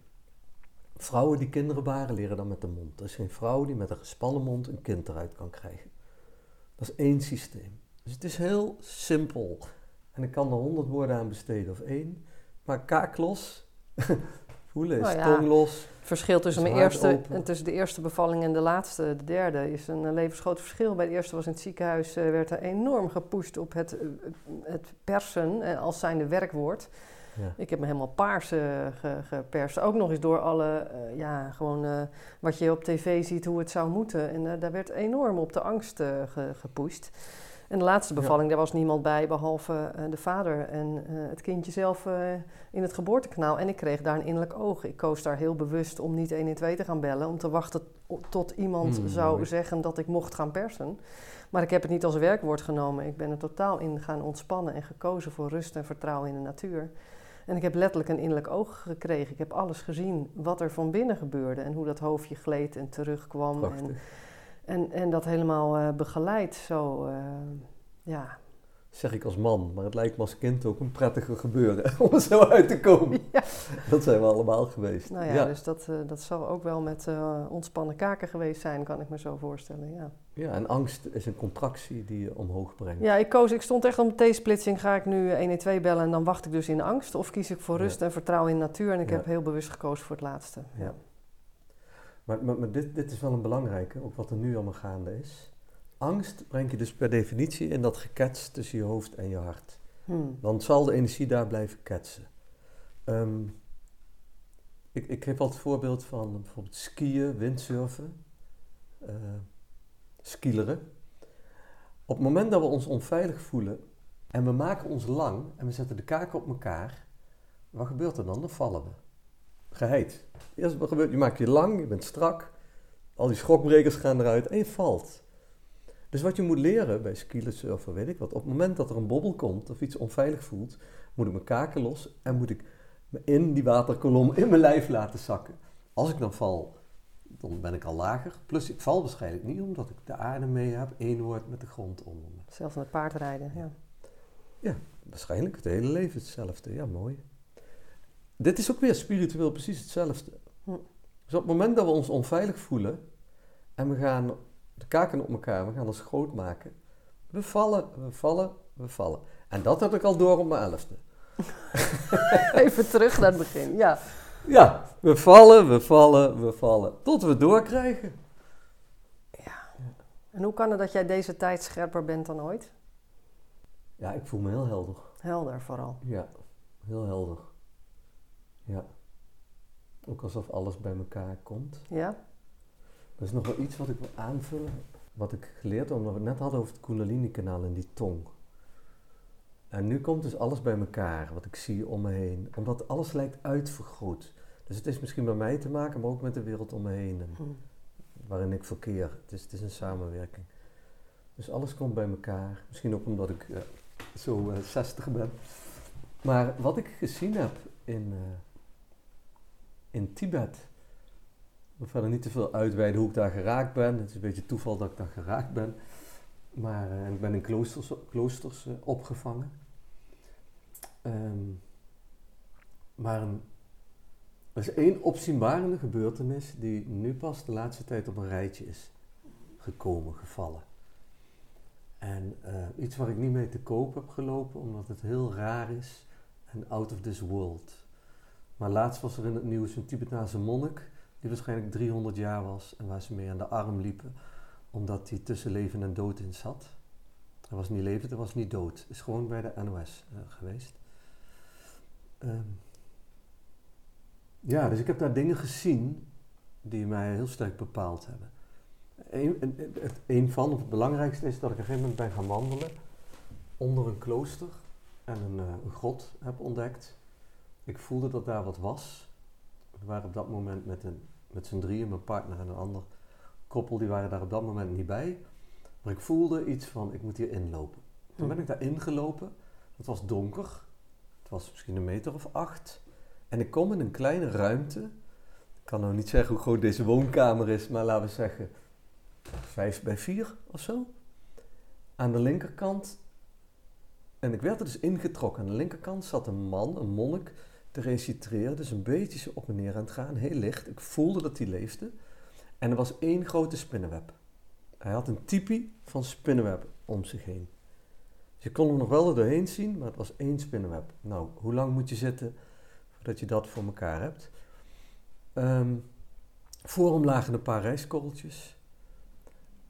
Vrouwen die kinderen baren leren dan met de mond. Er is geen vrouw die met een gespannen mond een kind eruit kan krijgen. Dat is één systeem. Dus het is heel simpel. En ik kan er honderd woorden aan besteden of één. Maar kaak los, voelen is Nou ja. tong los. verschil tussen, mijn eerste, en tussen de eerste bevalling en de laatste, de derde, is een eh, levensgroot verschil. Bij de eerste was in het ziekenhuis, eh, werd er enorm gepusht op het, eh, het persen als zijnde werkwoord. Ja. Ik heb me helemaal paars ge- geperst. Ook nog eens door alle, ja, gewoon wat je op tv ziet, hoe het zou moeten. En daar werd enorm op de angst ge- gepusht. En de laatste Ja. bevalling, daar was niemand bij behalve eh, de vader en eh, het kindje zelf eh, in het geboortekanaal. En ik kreeg daar een innerlijk oog. Ik koos daar heel bewust om niet 112 te gaan bellen, om te wachten tot iemand Hmm, zou mooi. zeggen dat ik mocht gaan persen. Maar ik heb het niet als werkwoord genomen. Ik ben er totaal in gaan ontspannen en gekozen voor rust en vertrouwen in de natuur. En ik heb letterlijk een innerlijk oog gekregen. Ik heb alles gezien wat er van binnen gebeurde en hoe dat hoofdje gleed en terugkwam. Prachtig. en, en dat helemaal eh, begeleid. Zo, eh, ja. Zeg ik als man, maar het lijkt me als kind ook een prettige gebeuren om er zo uit te komen. Ja. Dat zijn we allemaal geweest. Nou ja, dus dat, eh, dat zal ook wel met ontspannen kaken geweest zijn, kan ik me zo voorstellen. Ja. ja, en angst is een contractie die je omhoog brengt. Ja, ik koos, ik stond echt op een T-splitsing. Ga ik nu 112 bellen en dan wacht ik dus in angst? Of kies ik voor Ja. rust en vertrouwen in de natuur? En ik heb heel bewust gekozen voor het laatste. Ja. Maar, maar, maar dit, dit is wel een belangrijke, ook wat er nu allemaal gaande is. Angst breng je dus per definitie in dat gekets tussen je hoofd en je hart. Hmm. Dan zal de energie daar blijven ketsen. Ehm, ik, ik geef altijd het voorbeeld van bijvoorbeeld skiën, windsurfen, eh skileren. Op het moment dat we ons onveilig voelen en we maken ons lang en we zetten de kaken op elkaar, wat gebeurt er dan? Dan vallen we. Geheid. Eerst wat gebeurt, je maakt je lang, je bent strak, al die schokbrekers gaan eruit en je valt. Dus wat je moet leren bij skielen, surfen, weet ik wat. Op het moment dat er een bobbel komt of iets onveilig voelt, moet ik mijn kaken los en moet ik me in die waterkolom in mijn lijf laten zakken. Als ik dan val, dan ben ik al lager. Plus ik val waarschijnlijk niet omdat ik de aarde mee heb. één woord met de grond onder me. Zelfs met paardrijden, ja. Waarschijnlijk het hele leven hetzelfde. Ja, mooi. Dit is ook weer spiritueel precies hetzelfde. Dus op het moment dat we ons onveilig voelen en we gaan de kaken op elkaar, we gaan ons groot maken. We vallen, we vallen, we vallen. En dat had ik al door op mijn elfde. Even terug naar het begin, ja. Ja, we vallen, we vallen, we vallen. Tot we doorkrijgen. Ja. En hoe kan het dat jij deze tijd scherper bent dan ooit? Ja, ik voel me heel helder. Helder vooral. Ja, heel helder. Ja. Ook alsof alles bij elkaar komt. Ja? Er is nog wel iets wat ik wil aanvullen. Wat ik geleerd heb, omdat we het net hadden over het Kundalini-kanaal en die tong. En nu komt dus alles bij elkaar, wat ik zie om me heen. Omdat alles lijkt uitvergroot. Dus het is misschien bij mij te maken, maar ook met de wereld om me heen. En Hm. waarin ik verkeer. Het is, het is een samenwerking. Dus alles komt bij elkaar. Misschien ook omdat ik eh, zo eh, 60 ben. Maar wat ik gezien heb in, eh, in Tibet. Ik wil verder niet te veel uitweiden hoe ik daar geraakt ben. Het is een beetje toeval dat ik daar geraakt ben. Maar eh, ik ben in kloosters, kloosters eh, opgevangen. Ehm, maar er is één opzienbarende gebeurtenis die nu pas de laatste tijd op een rijtje is gekomen, gevallen. En eh, iets waar ik niet mee te koop heb gelopen, omdat het heel raar is en out of this world. Maar laatst was er in het nieuws een Tibetaanse monnik, die waarschijnlijk 300 jaar was en waar ze mee aan de arm liepen, omdat hij tussen leven en dood in zat. Hij was niet levend, hij was niet dood. Is gewoon bij de NOS eh, geweest. Ehm, ja, dus ik heb daar dingen gezien die mij heel sterk bepaald hebben. Een, van, of het belangrijkste is dat ik op een gegeven moment ben gaan wandelen onder een klooster en een, eh, een grot heb ontdekt. Ik voelde dat daar wat was. We waren op dat moment met, een, met z'n drieën, mijn partner en een ander koppel, die waren daar op dat moment niet bij. Maar ik voelde iets van, ik moet hier inlopen. Toen ben ik daar ingelopen. Het was donker. Het was misschien een meter of acht. En ik kom in een kleine ruimte. Ik kan nou niet zeggen hoe groot deze woonkamer is, maar laten we zeggen vijf bij vier of zo. Aan de linkerkant, en ik werd er dus ingetrokken. Aan de linkerkant zat een man, een monnik, te. Dus een beetje op en neer aan het gaan, heel licht. Ik voelde dat hij leefde. En er was één grote spinnenweb. Hij had een tipi van spinnenweb om zich heen. Dus je kon er nog wel er doorheen zien, maar het was één spinnenweb. Nou, hoe lang moet je zitten voordat je dat voor elkaar hebt? Ehm, voor hem lagen een paar rijstkorreltjes.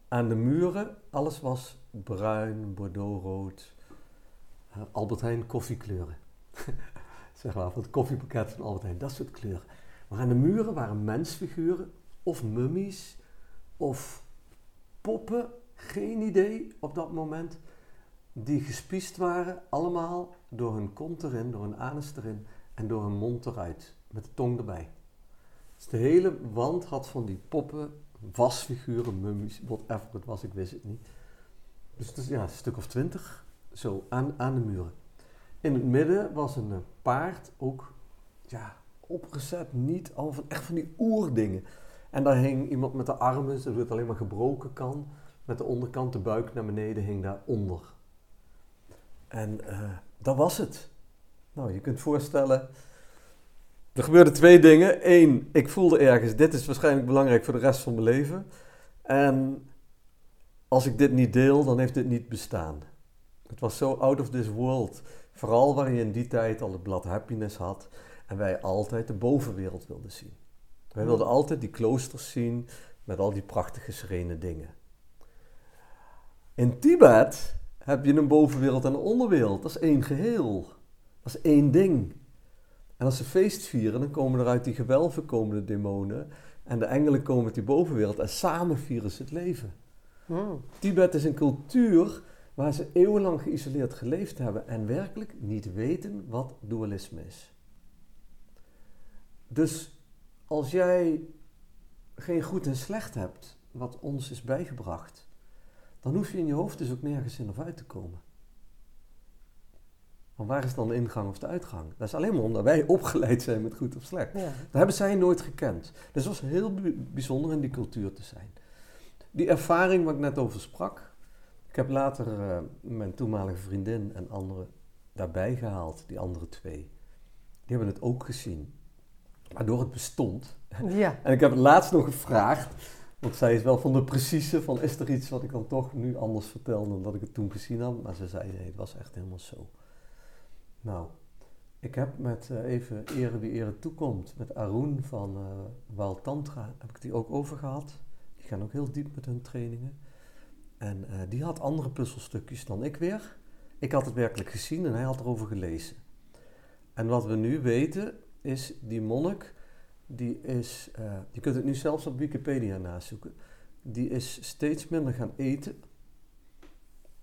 Aan de muren, alles was bruin, bordeauxrood, uh, Albert Heijn koffiekleuren. zeg maar, van het koffiepakket van Heijn, dat soort kleuren. Maar aan de muren waren mensfiguren, of mummies, of poppen, geen idee op dat moment, die gespiest waren, allemaal door hun kont erin, door hun anus erin en door hun mond eruit, met de tong erbij. Dus de hele wand had van die poppen, wasfiguren, mummies, whatever het was, ik wist het niet. Dus het is ja, een stuk of twintig, zo, aan, aan de muren. In het midden was een paard, ook ja, opgezet, niet al van echt van die oerdingen. En daar hing iemand met de armen, zodat het alleen maar gebroken kan. Met de onderkant, de buik naar beneden, hing daaronder. En uh, dat was het. Nou, je kunt voorstellen. Er gebeurden twee dingen. Eén, ik voelde ergens, dit is waarschijnlijk belangrijk voor de rest van mijn leven. En als ik dit niet deel, dan heeft dit niet bestaan. Het was zo out of this world. Vooral waar je in die tijd al het blad happiness had. En wij altijd de bovenwereld wilden zien. Wij wilden altijd die kloosters zien met al die prachtige serene dingen. In Tibet heb je een bovenwereld en een onderwereld. Dat is één geheel. Dat is één ding. En als ze feest vieren, dan komen er uit die gewelven komende demonen. En de engelen komen uit die bovenwereld. En samen vieren ze het leven. Hmm. Tibet is een cultuur waar ze eeuwenlang geïsoleerd geleefd hebben. En werkelijk niet weten wat dualisme is. Dus als jij geen goed en slecht hebt, wat ons is bijgebracht, dan hoef je in je hoofd dus ook nergens in of uit te komen. Maar waar is dan de ingang of de uitgang? Dat is alleen maar omdat wij opgeleid zijn met goed of slecht. Ja. Dat hebben zij nooit gekend. Dus het was heel bijzonder in die cultuur te zijn. Die ervaring waar ik net over sprak, ik heb later uh, mijn toenmalige vriendin en anderen daarbij gehaald, die andere twee. Die hebben het ook gezien. Waardoor het bestond. Ja. En ik heb het laatst nog gevraagd Want zij is wel van de precieze, van is er iets wat ik dan toch nu anders vertel dan dat ik het toen gezien had. Maar ze zei nee, het was echt helemaal zo. Nou, ik heb met uh, even ere wie ere toekomt, met Arun van uh, Tantra, heb ik die ook over gehad. Die gaan ook heel diep met hun trainingen. En uh, die had andere puzzelstukjes dan ik weer. Ik had het werkelijk gezien en hij had erover gelezen. En wat we nu weten is, die monnik, die is, je kunt het nu zelfs op Wikipedia nazoeken, die is steeds minder gaan eten.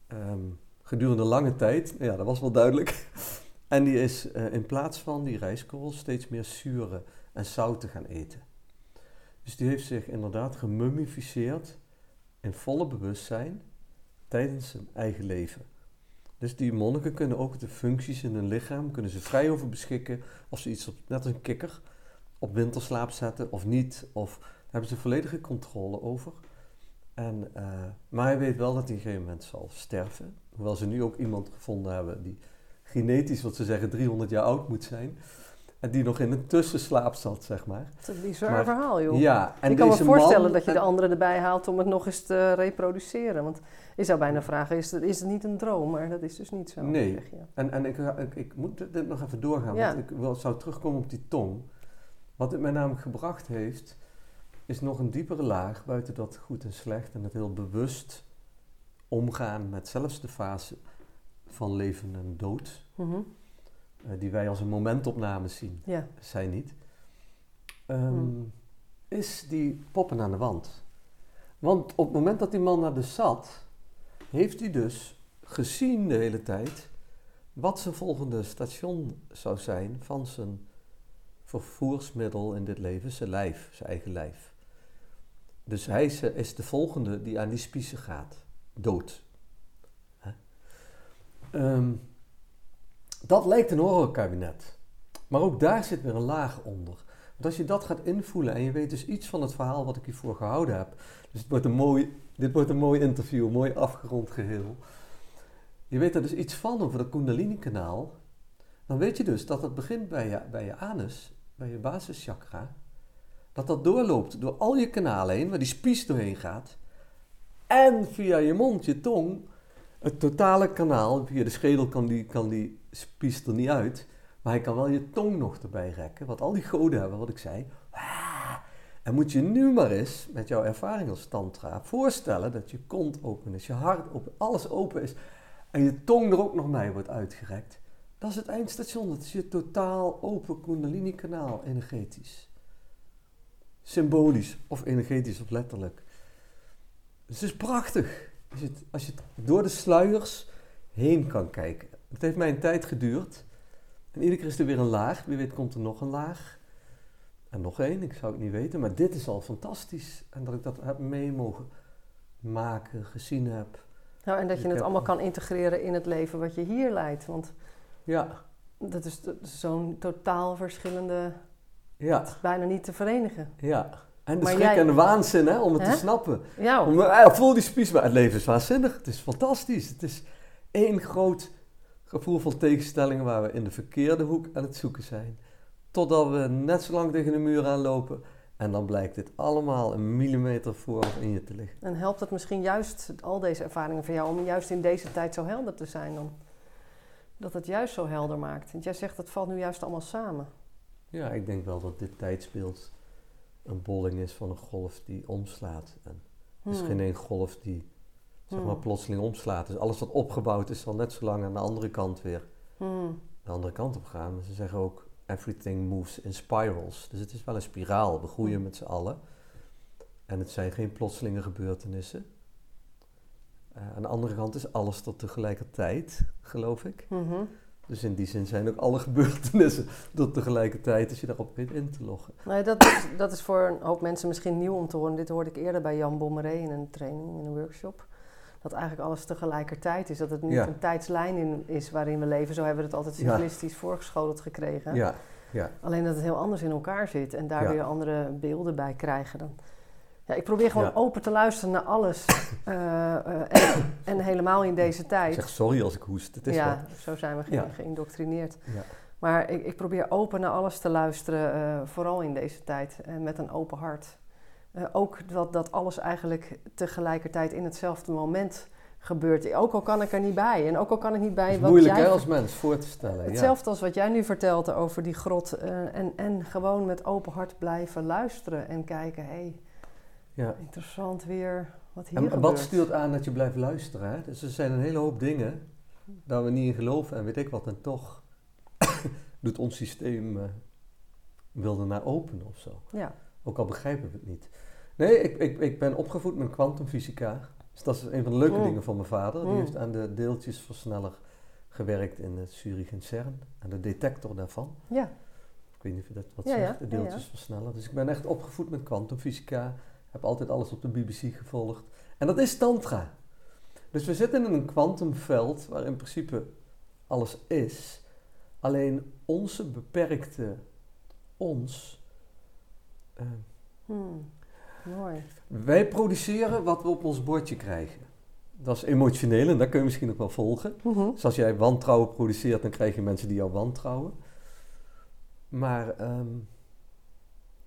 Um, gedurende lange tijd, ja, dat was wel duidelijk. En die is uh, in plaats van die rijstkorrel steeds meer zure en zouten gaan eten. Dus die heeft zich inderdaad gemummificeerd in volle bewustzijn tijdens zijn eigen leven. Dus die monniken kunnen ook de functies in hun lichaam, kunnen ze vrij over beschikken of ze iets op, net als een kikker, op winterslaap zetten of niet. Of daar hebben ze volledige controle over. En, uh, maar hij weet wel dat hij op een gegeven moment zal sterven. Hoewel ze nu ook iemand gevonden hebben die genetisch, wat ze zeggen, 300 jaar oud moet zijn. En die nog in een tussenslaap zat, zeg maar. Dat is een bizar verhaal, joh. Ja, en ik kan me voorstellen dat je de anderen erbij haalt om het nog eens te reproduceren. Want je zou bijna vragen, is het, is het niet een droom? Maar dat is dus niet zo. Nee, en, en ik, ik, ik, moet dit nog even doorgaan, want ik wil, zou terugkomen op die tong. Wat het mij namelijk gebracht heeft, is nog een diepere laag buiten dat goed en slecht en het heel bewust omgaan met zelfs de fase van leven en dood, eh, die wij als een momentopname zien, ja. zij niet, um, mm. is die poppen aan de wand. Want op het moment dat die man naar de zat, heeft hij dus gezien de hele tijd wat zijn volgende station zou zijn van zijn vervoersmiddel in dit leven, zijn lijf, zijn eigen lijf. Dus hij is de volgende die aan die spiezen gaat, dood. Um, dat lijkt een horrorkabinet. Maar ook daar zit weer een laag onder. Want als je dat gaat invoelen en je weet dus iets van het verhaal wat ik hiervoor gehouden heb. Dus het wordt een mooi, dit wordt een mooi interview, een mooi afgerond geheel. Je weet er dus iets van over dat Kundalini-kanaal. Dan weet je dus dat het begint bij je, bij je anus, bij je basischakra. Dat dat doorloopt door al je kanalen heen, waar die spies doorheen gaat. En via je mond, je tong, het totale kanaal, via de schedel kan die, kan die spies er niet uit. Maar hij kan wel je tong nog erbij rekken. Wat al die goden hebben, wat ik zei. En moet je nu maar eens, met jouw ervaring als tantra, voorstellen dat je kont open is, je hart open, alles open is. En je tong er ook nog mee wordt uitgerekt. Dat is het eindstation. Dat is je totaal open kundalini kanaal, energetisch. Symbolisch, of energetisch, of letterlijk. Dus het is prachtig. Als je, het, als je door de sluiers heen kan kijken. Het heeft mij een tijd geduurd. En iedere keer is er weer een laag. Wie weet komt er nog een laag. En nog één, ik zou het niet weten. Maar dit is al fantastisch. En dat ik dat heb mee mogen maken, gezien heb. Nou, en dat je het allemaal kan integreren in het leven wat je hier leidt. Want ja. dat is zo'n totaal verschillende... Ja. bijna niet te verenigen. Ja. En de schrik en de waanzin hè, om het te snappen. Ja. Om, eh, voel die spies, maar het leven is waanzinnig. Het is fantastisch. Het is één groot gevoel van tegenstellingen waar we in de verkeerde hoek aan het zoeken zijn. Totdat we net zo lang tegen de muur aanlopen. En dan blijkt dit allemaal een millimeter voor of in je te liggen. En helpt het misschien juist, al deze ervaringen van jou, om juist in deze tijd zo helder te zijn dan? Dat het juist zo helder maakt. Want jij zegt, het valt nu juist allemaal samen. Ja, ik denk wel dat dit tijdsbeeld een bolling is van een golf die omslaat. En het is hmm. geen één golf die zeg maar, hmm. plotseling omslaat. Dus alles wat opgebouwd is, zal net zo lang aan de andere kant weer hmm. de andere kant op gaan. ze zeggen ook, everything moves in spirals. Dus het is wel een spiraal. We groeien met z'n allen. En het zijn geen plotselinge gebeurtenissen. Uh, aan de andere kant is alles tot tegelijkertijd, geloof ik. Mm dus in die zin zijn ook alle gebeurtenissen tot tegelijkertijd als je daarop weet in te loggen. Nee, dat, is, dat is voor een hoop mensen misschien nieuw om te horen. Dit hoorde ik eerder bij Jan Bommeré in een training, in een workshop. Dat eigenlijk alles tegelijkertijd is. Dat het niet een tijdslijn in is waarin we leven. Zo hebben we het altijd cyclistisch ja. voorgeschoteld gekregen. Ja. Ja. Alleen dat het heel anders in elkaar zit en daar weer andere beelden bij krijgen. Dan, ja, ik probeer gewoon open te luisteren naar alles. Uh, en, en, helemaal in deze tijd. Ik zeg sorry als ik hoest. Het is ja, zo zijn we ge geïndoctrineerd. Maar ik, ik, probeer open naar alles te luisteren, uh, vooral in deze tijd. En met een open hart. Uh, ook dat, dat alles eigenlijk tegelijkertijd in hetzelfde moment gebeurt. Ook al kan ik er niet bij. En ook al kan ik niet bij. Het is moeilijk jij, als mens voor te stellen. Hetzelfde als wat jij nu vertelt over die grot. Uh, en, en gewoon met open hart blijven luisteren en kijken. Hey, ja. interessant weer wat hier en, gebeurt. Wat stuurt aan dat je blijft luisteren? Hè? Dus er zijn een hele hoop dingen daar we niet in geloven en weet ik wat. En toch doet ons systeem... Uh, wil er naar openen of zo. Ja. Ook al begrijpen we het niet. Nee, ik, ik, ik ben opgevoed met kwantumfysica. Dus dat is een van de leuke mm. dingen van mijn vader. Die mm. heeft aan de deeltjesversneller gewerkt in het Zurich en CERN. Aan de detector daarvan. Ja. Ik weet niet of je dat wat zegt, de deeltjesversneller. Dus ik ben echt opgevoed met kwantumfysica. Heb altijd alles op de BBC gevolgd. En dat is tantra. Dus we zitten in een kwantumveld waar in principe alles is. Alleen onze beperkte ons. Uh, hmm. Mooi. Wij produceren wat we op ons bordje krijgen. Dat is emotioneel en dat kun je misschien nog wel volgen. Mhm. Dus als jij wantrouwen produceert, dan krijg je mensen die jou wantrouwen. Maar um,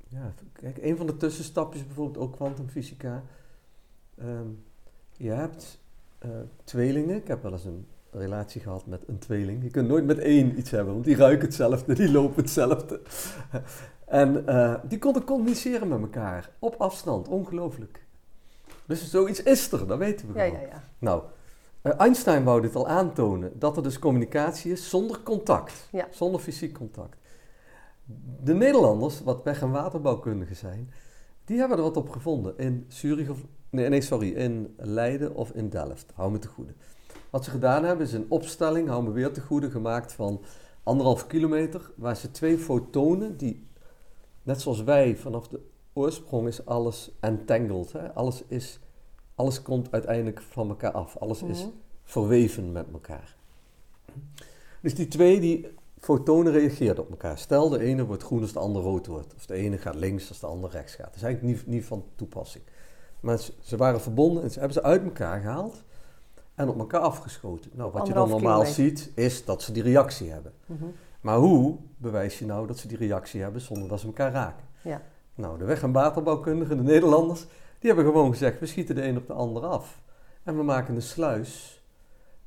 ja, kijk, een van de tussenstapjes bijvoorbeeld ook kwantumfysica. Um, je hebt uh, tweelingen. Ik heb wel eens een relatie gehad met een tweeling. Je kunt nooit met één iets hebben, want die ruiken hetzelfde, die lopen hetzelfde. En uh, die konden communiceren met elkaar op afstand, ongelooflijk. Dus zoiets is er, dat weten we ja, Ja, ja. Nou, uh, Einstein wou dit al aantonen, dat er dus communicatie is zonder contact, ja. zonder fysiek contact. De Nederlanders, wat weg- en waterbouwkundigen zijn, die hebben er wat op gevonden in Zurich of, nee, nee sorry, in Leiden of in Delft. Hou me te goede. Wat ze gedaan hebben is een opstelling, hou me weer te goede, gemaakt van anderhalf kilometer, waar ze twee fotonen die net zoals wij, vanaf de oorsprong is alles entangled. Hè? Alles, is, alles komt uiteindelijk van elkaar af. Alles is mhm. verweven met elkaar. Dus die twee die fotonen reageerden op elkaar. Stel de ene wordt groen als de ander rood wordt. Of de ene gaat links als de ander rechts gaat. Dat is eigenlijk niet, niet van toepassing. Maar ze, ze, waren verbonden en ze hebben ze uit elkaar gehaald en op elkaar afgeschoten. Nou, wat je dan normaal ziet, is dat ze die reactie hebben. Mm maar hoe bewijs je nou dat ze die reactie hebben zonder dat ze elkaar raken? Ja. Nou, de weg- en waterbouwkundigen, de Nederlanders, die hebben gewoon gezegd: we schieten de een op de ander af. En we maken een sluis.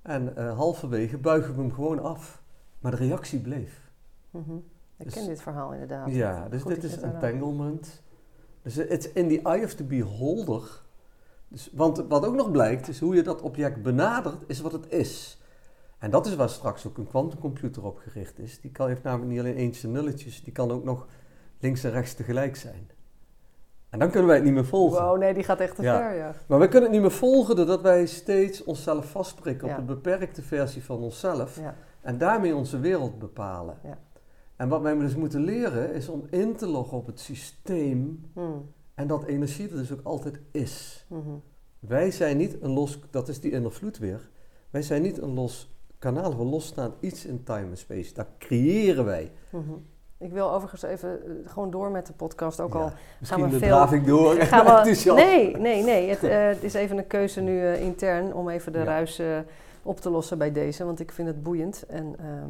En uh, halverwege buigen we hem gewoon af. Maar de reactie bleef. Mm -hmm. Ik dus ken dit verhaal inderdaad. Ja, dus dit is entanglement. Dus het is in the eye of the beholder. Dus, want wat ook nog blijkt, is hoe je dat object benadert, is wat het is. En dat is waar straks ook een kwantumcomputer op gericht is. Die kan, heeft namelijk niet alleen eentjes en nulletjes, die kan ook nog links en rechts tegelijk zijn. En dan kunnen wij het niet meer volgen. Wow, nee, die gaat echt te ver, ja. Maar wij kunnen het niet meer volgen doordat wij steeds onszelf vastprikken op een beperkte versie van onszelf. Ja. En daarmee onze wereld bepalen. Ja. En wat wij dus moeten leren is om in te loggen op het systeem. Hmm. En dat energie er dus ook altijd is. Hmm. Wij zijn niet een los, dat is die innervloed weer. Wij zijn niet een los kanaal van losstaan iets in time en space. Dat creëren wij. Mhm. Ik wil overigens even eh, gewoon door met de podcast. Ook al gaan we veel. ik door. Gaan we, nee, nee, nee. Het, uh, het, is even een keuze nu uh, intern om even de ruis op te lossen bij deze. Want ik vind het boeiend. En, ehm,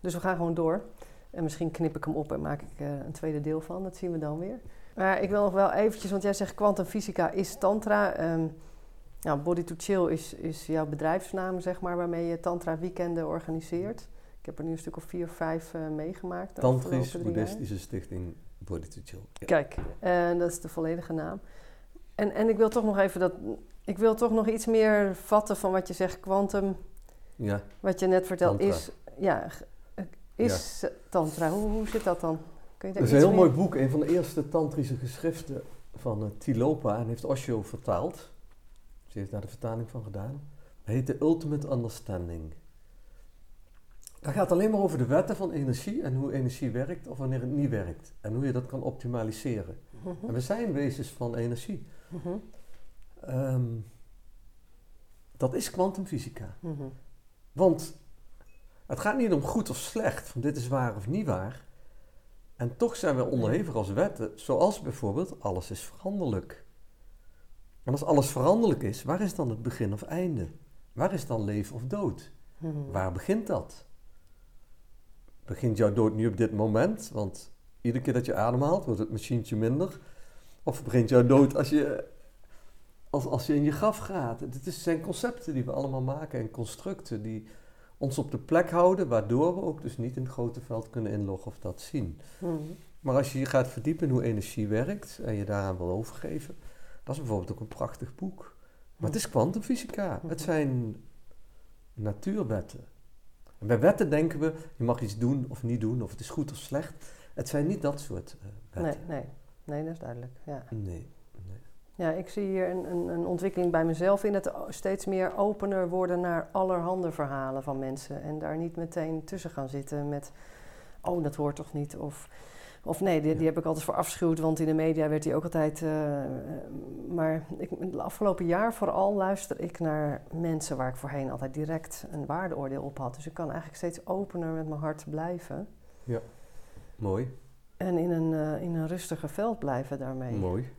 dus we gaan gewoon door. En misschien knip ik hem op en maak ik een tweede deel van. Dat zien we dan weer. Maar ik wil nog wel eventjes, want jij zegt kwantumfysica is tantra. Um, nou, Body to Chill is, is jouw bedrijfsnaam, zeg maar, waarmee je tantra weekenden organiseert. Ik heb er nu een stuk of vier, vijf uh, meegemaakt. Tantrisch Boeddhistische Stichting Body to Chill. Kijk, uh, dat is de volledige naam. En, en ik wil toch nog even dat... Ik wil toch nog iets meer vatten van wat je zegt, quantum. Ja. Wat je net vertelt, is... Ja, is tantra. Hoe, hoe zit dat dan? Kun je dat is een heel mooi boek. Een van de eerste tantrische geschriften van uh, Tilopa. En heeft Osho vertaald. Heeft daar de vertaling van gedaan. Dat heet de Ultimate Understanding. Dat gaat alleen maar over de wetten van energie en hoe energie werkt of wanneer het niet werkt. En hoe je dat kan optimaliseren. Mhm. En we zijn wezens van energie. Mhm. Ehm, dat is kwantumfysica. Mhm. Want het gaat niet om goed of slecht, van dit is waar of niet waar. En toch zijn we onderhevig als wetten, zoals bijvoorbeeld alles is veranderlijk. En als alles veranderlijk is, waar is dan het begin of einde? Waar is dan leven of dood? Hmm. Waar begint dat? Begint jouw dood nu op dit moment? Want iedere keer dat je ademhaalt, wordt het machientje minder. Of brengt jou dood als je, als, als je in je graf gaat. Het zijn concepten die we allemaal maken en constructen die ons op de plek houden, waardoor we ook dus niet in het grote veld kunnen inloggen of dat zien. Mhm. Maar als je je gaat verdiepen in hoe energie werkt en je daaraan wil overgeven, dat is bijvoorbeeld ook een prachtig boek. Maar het is kwantumfysica. Het zijn natuurwetten. En bij wetten denken we, je mag iets doen of niet doen, of het is goed of slecht. Het zijn niet dat soort uh, wetten. Nee, nee. nee, dat is duidelijk. Ja. Nee, nee. Ja, ik zie hier een, een, een, ontwikkeling bij mezelf in het steeds meer opener worden naar allerhande verhalen van mensen. En daar niet meteen tussen gaan zitten met, oh dat hoort toch niet, of... Of nee, die, die, heb ik altijd voor afschuwd, want in de media werd die ook altijd. Uh, maar ik, het afgelopen jaar vooral luister ik naar mensen waar ik voorheen altijd direct een waardeoordeel op had. Dus ik kan eigenlijk steeds opener met mijn hart blijven. Ja, mooi. En in een, uh, in een rustiger veld blijven daarmee. Mooi.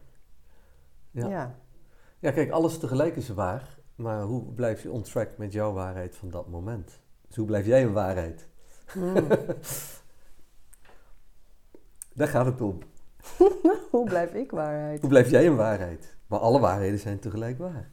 Ja. ja. Ja, kijk, alles tegelijk is waar. Maar hoe blijf je on track met jouw waarheid van dat moment? Dus hoe blijf jij een waarheid? Mm. Daar gaat het om. Hoe blijf ik waarheid? Hoe blijf jij een waarheid? Maar alle waarheden zijn tegelijk waar.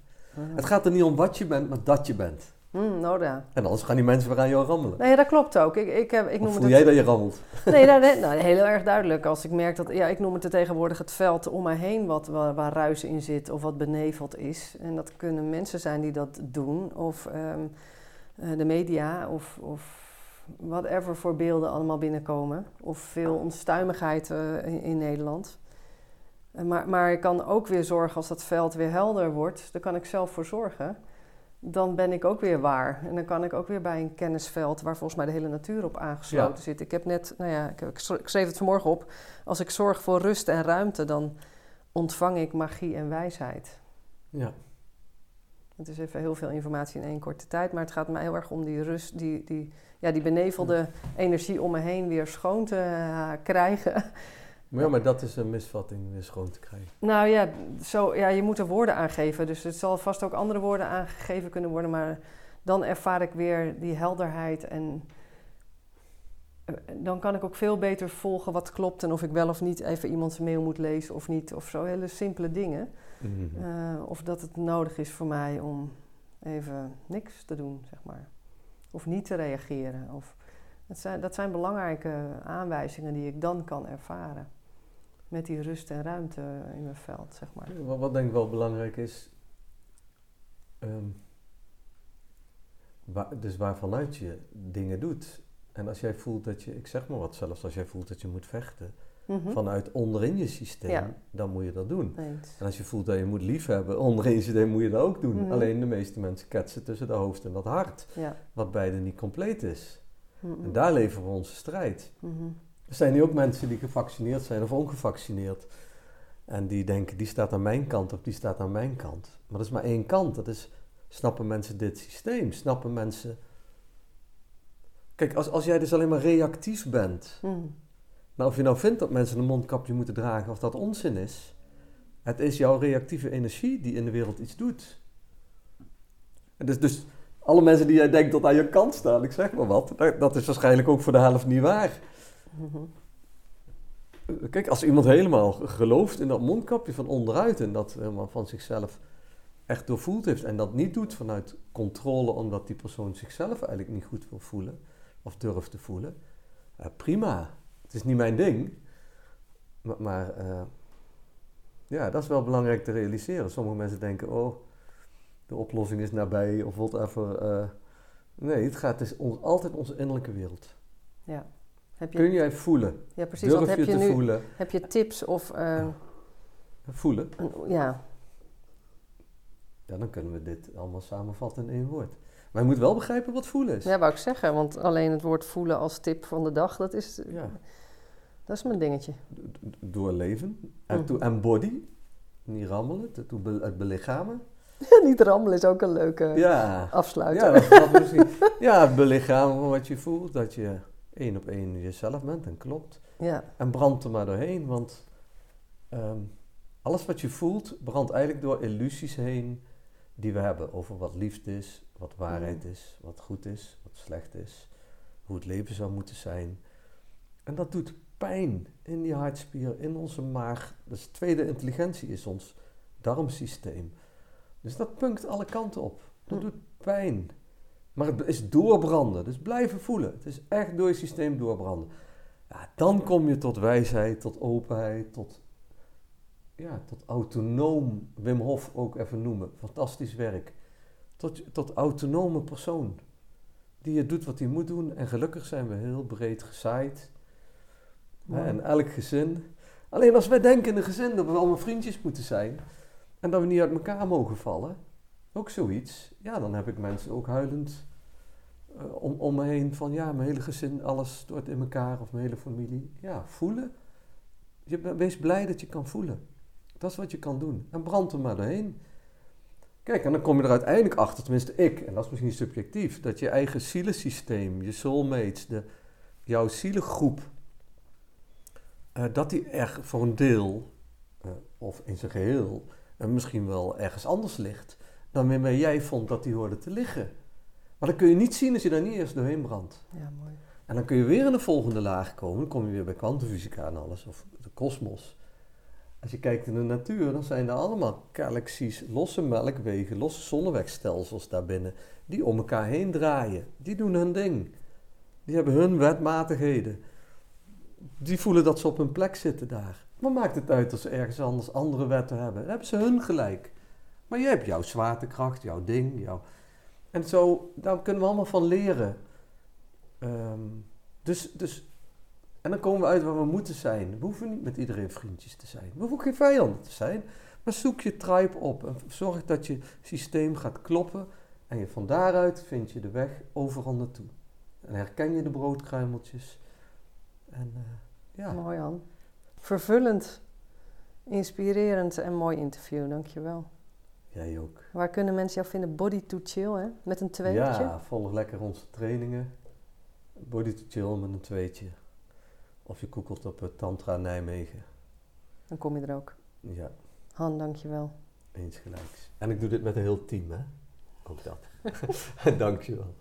Het gaat er niet om wat je bent, maar dat je bent. Mm, nou ja. En anders gaan die mensen weer aan jou rammelen. Nee, dat klopt ook. Ik, ik, heb, ik noem voel het jij dat je rammelt? Nee, nou, nee, nou, heel erg duidelijk. Als ik merk dat, ja, ik noem het tegenwoordig het veld om mij heen wat, waar, waar ruis in zit of wat beneveld is. En dat kunnen mensen zijn die dat doen, of um, de media, of, of whatever voor beelden allemaal binnenkomen. Of veel onstuimigheid uh, in, in, Nederland. Uh, maar, maar ik kan ook weer zorgen als dat veld weer helder wordt. Daar kan ik zelf voor zorgen. Dan ben ik ook weer waar. En dan kan ik ook weer bij een kennisveld waar volgens mij de hele natuur op aangesloten ja. zit. Ik heb net, nou ja, ik, ik schreef het vanmorgen op. Als ik zorg voor rust en ruimte, dan ontvang ik magie en wijsheid. Ja. Het is even heel veel informatie in één korte tijd. Maar het gaat mij heel erg om die rust, die, die, ja, die benevelde energie om me heen weer schoon te uh, krijgen. Maar ja, maar dat is een misvatting, weer schoon te krijgen. Nou ja, zo, ja, je moet er woorden aangeven. Dus het zal vast ook andere woorden aangegeven kunnen worden. Maar dan ervaar ik weer die helderheid. En uh, dan kan ik ook veel beter volgen wat klopt. En of ik wel of niet even iemands mail moet lezen of niet. Of zo, hele simpele dingen. Mhm. Uh, of dat het nodig is voor mij om even niks te doen, zeg maar. Of niet te reageren. Of, dat, zijn, dat zijn belangrijke aanwijzingen die ik dan kan ervaren. Met die rust en ruimte in mijn veld, zeg maar. Wat, wat denk ik wel belangrijk is. Um, waar, dus waarvanuit je dingen doet. En als jij voelt dat je, ik zeg maar wat zelfs, als jij voelt dat je moet vechten. Mm -hmm. Vanuit onderin je systeem, Ja. dan moet je dat doen. Eens. En als je voelt dat je moet liefhebben, onderin je systeem moet je dat ook doen. Mhm. Alleen de meeste mensen ketsen tussen de hoofd en dat hart, Ja. wat beide niet compleet is. Mhm. En daar leveren we onze strijd. Mhm. Er zijn nu ook mensen die gevaccineerd zijn of ongevaccineerd. En die denken, die staat aan mijn kant of die staat aan mijn kant. Maar dat is maar één kant. Dat is, snappen mensen dit systeem? Snappen mensen... Kijk, als, als jij dus alleen maar reactief bent... Mhm. Nou, of je nou vindt dat mensen een mondkapje moeten dragen of dat onzin is... Het is jouw reactieve energie die in de wereld iets doet. En dus, dus alle mensen die jij denkt dat aan je kant staan, ik zeg maar wat... Dat, is waarschijnlijk ook voor de helft niet waar. Mhm. Kijk, als iemand helemaal gelooft in dat mondkapje van onderuit en dat helemaal van zichzelf echt doorvoeld heeft en dat niet doet vanuit controle omdat die persoon zichzelf eigenlijk niet goed wil voelen of durft te voelen, uh, prima. Is niet mijn ding, maar, maar uh, ja, dat is wel belangrijk te realiseren. Sommige mensen denken, oh, de oplossing is nabij of whatever. Uh, nee, het gaat is ons, altijd onze innerlijke wereld. Ja. Heb je, Kun jij voelen? ja, precies. Durf heb je, te nu voelen? heb je tips of... eh, Voelen? ja, Ja, dan kunnen we dit allemaal samenvatten in één woord. Maar je moet wel begrijpen wat voelen is. ja, wou ik zeggen. Want alleen het woord voelen als tip van de dag, dat is, Ja. Dat is mijn dingetje. Doorleven. En Mhm. to embody. Niet rammelen. to be- het belichamen. Niet rammelen is ook een leuke Ja. afsluiter. Ja, dat, dat misschien. ja, het belichamen van wat je voelt. Dat je één op één jezelf bent. En klopt. Ja, En brand er maar doorheen. Want ehm, alles wat je voelt, brandt eigenlijk door illusies heen. Die we hebben over wat liefde is. Wat waarheid is. Wat goed is. Wat slecht is. Hoe het leven zou moeten zijn. En dat doet pijn in die hartspier, in onze maag. Dus tweede intelligentie is ons darmsysteem. Dus dat punkt alle kanten op. Dat hm. doet pijn. Maar het is doorbranden, dus blijven voelen. Het is echt door je systeem doorbranden. Ja, dan kom je tot wijsheid, tot openheid, tot, ja, tot autonoom, Wim Hof ook even noemen. Fantastisch werk. Tot, tot autonome persoon. Die het doet wat hij moet doen. En gelukkig zijn we heel breed gezaaid. En elk gezin. Alleen als wij denken in een gezin dat we allemaal vriendjes moeten zijn. En dat we niet uit elkaar mogen vallen. Ook zoiets. Ja, dan heb ik mensen ook huilend uh, om, om me heen van ja, mijn hele gezin, alles stort in elkaar of mijn hele familie. Ja, voelen. Je, wees blij dat je kan voelen. Dat is wat je kan doen. En brand er maar doorheen. Kijk, en dan kom je er uiteindelijk achter, tenminste ik, en dat is misschien subjectief, dat je eigen zielensysteem, je soulmates, de, jouw zielengroep, uh, dat die er voor een deel, uh, of in zijn geheel, en misschien wel ergens anders ligt dan waarmee jij vond dat die hoorde te liggen. Maar dat kun je niet zien als je daar niet eerst doorheen brandt. Ja, mooi. En dan kun je weer in de volgende laag komen. Dan kom je weer bij kwantumfysica en alles, of de kosmos. Als je kijkt in de natuur, dan zijn er allemaal galaxies, losse melkwegen, losse zonnewegstelsels daarbinnen, die om elkaar heen draaien. Die doen hun ding. Die hebben hun wetmatigheden. Die voelen dat ze op hun plek zitten daar. Wat maakt het uit als ze ergens anders andere wetten hebben? Dan hebben ze hun gelijk. Maar je hebt jouw zwaartekracht, jouw ding. Jouw... En zo, daar kunnen we allemaal van leren. Ehm, dus, dus, en dan komen we uit waar we moeten zijn. We hoeven niet met iedereen vriendjes te zijn. We hoeven geen vijanden te zijn. Maar zoek je tribe op en zorg dat je systeem gaat kloppen. En je van daaruit vind je de weg overal naartoe. En herken je de broodkruimeltjes. En, uh, ja. Mooi Jan. Vervullend, inspirerend en mooi interview. Dankjewel. Jij ook. Waar kunnen mensen jou vinden? Body to chill, hè? Met een tweetje? Ja, volg lekker onze trainingen. Body to chill met een tweetje. Of je googelt op Tantra Nijmegen. Dan kom je er ook. Ja. Han, dankjewel. Eens gelijks. En ik doe dit met een heel team, hè? Ook dat. dankjewel.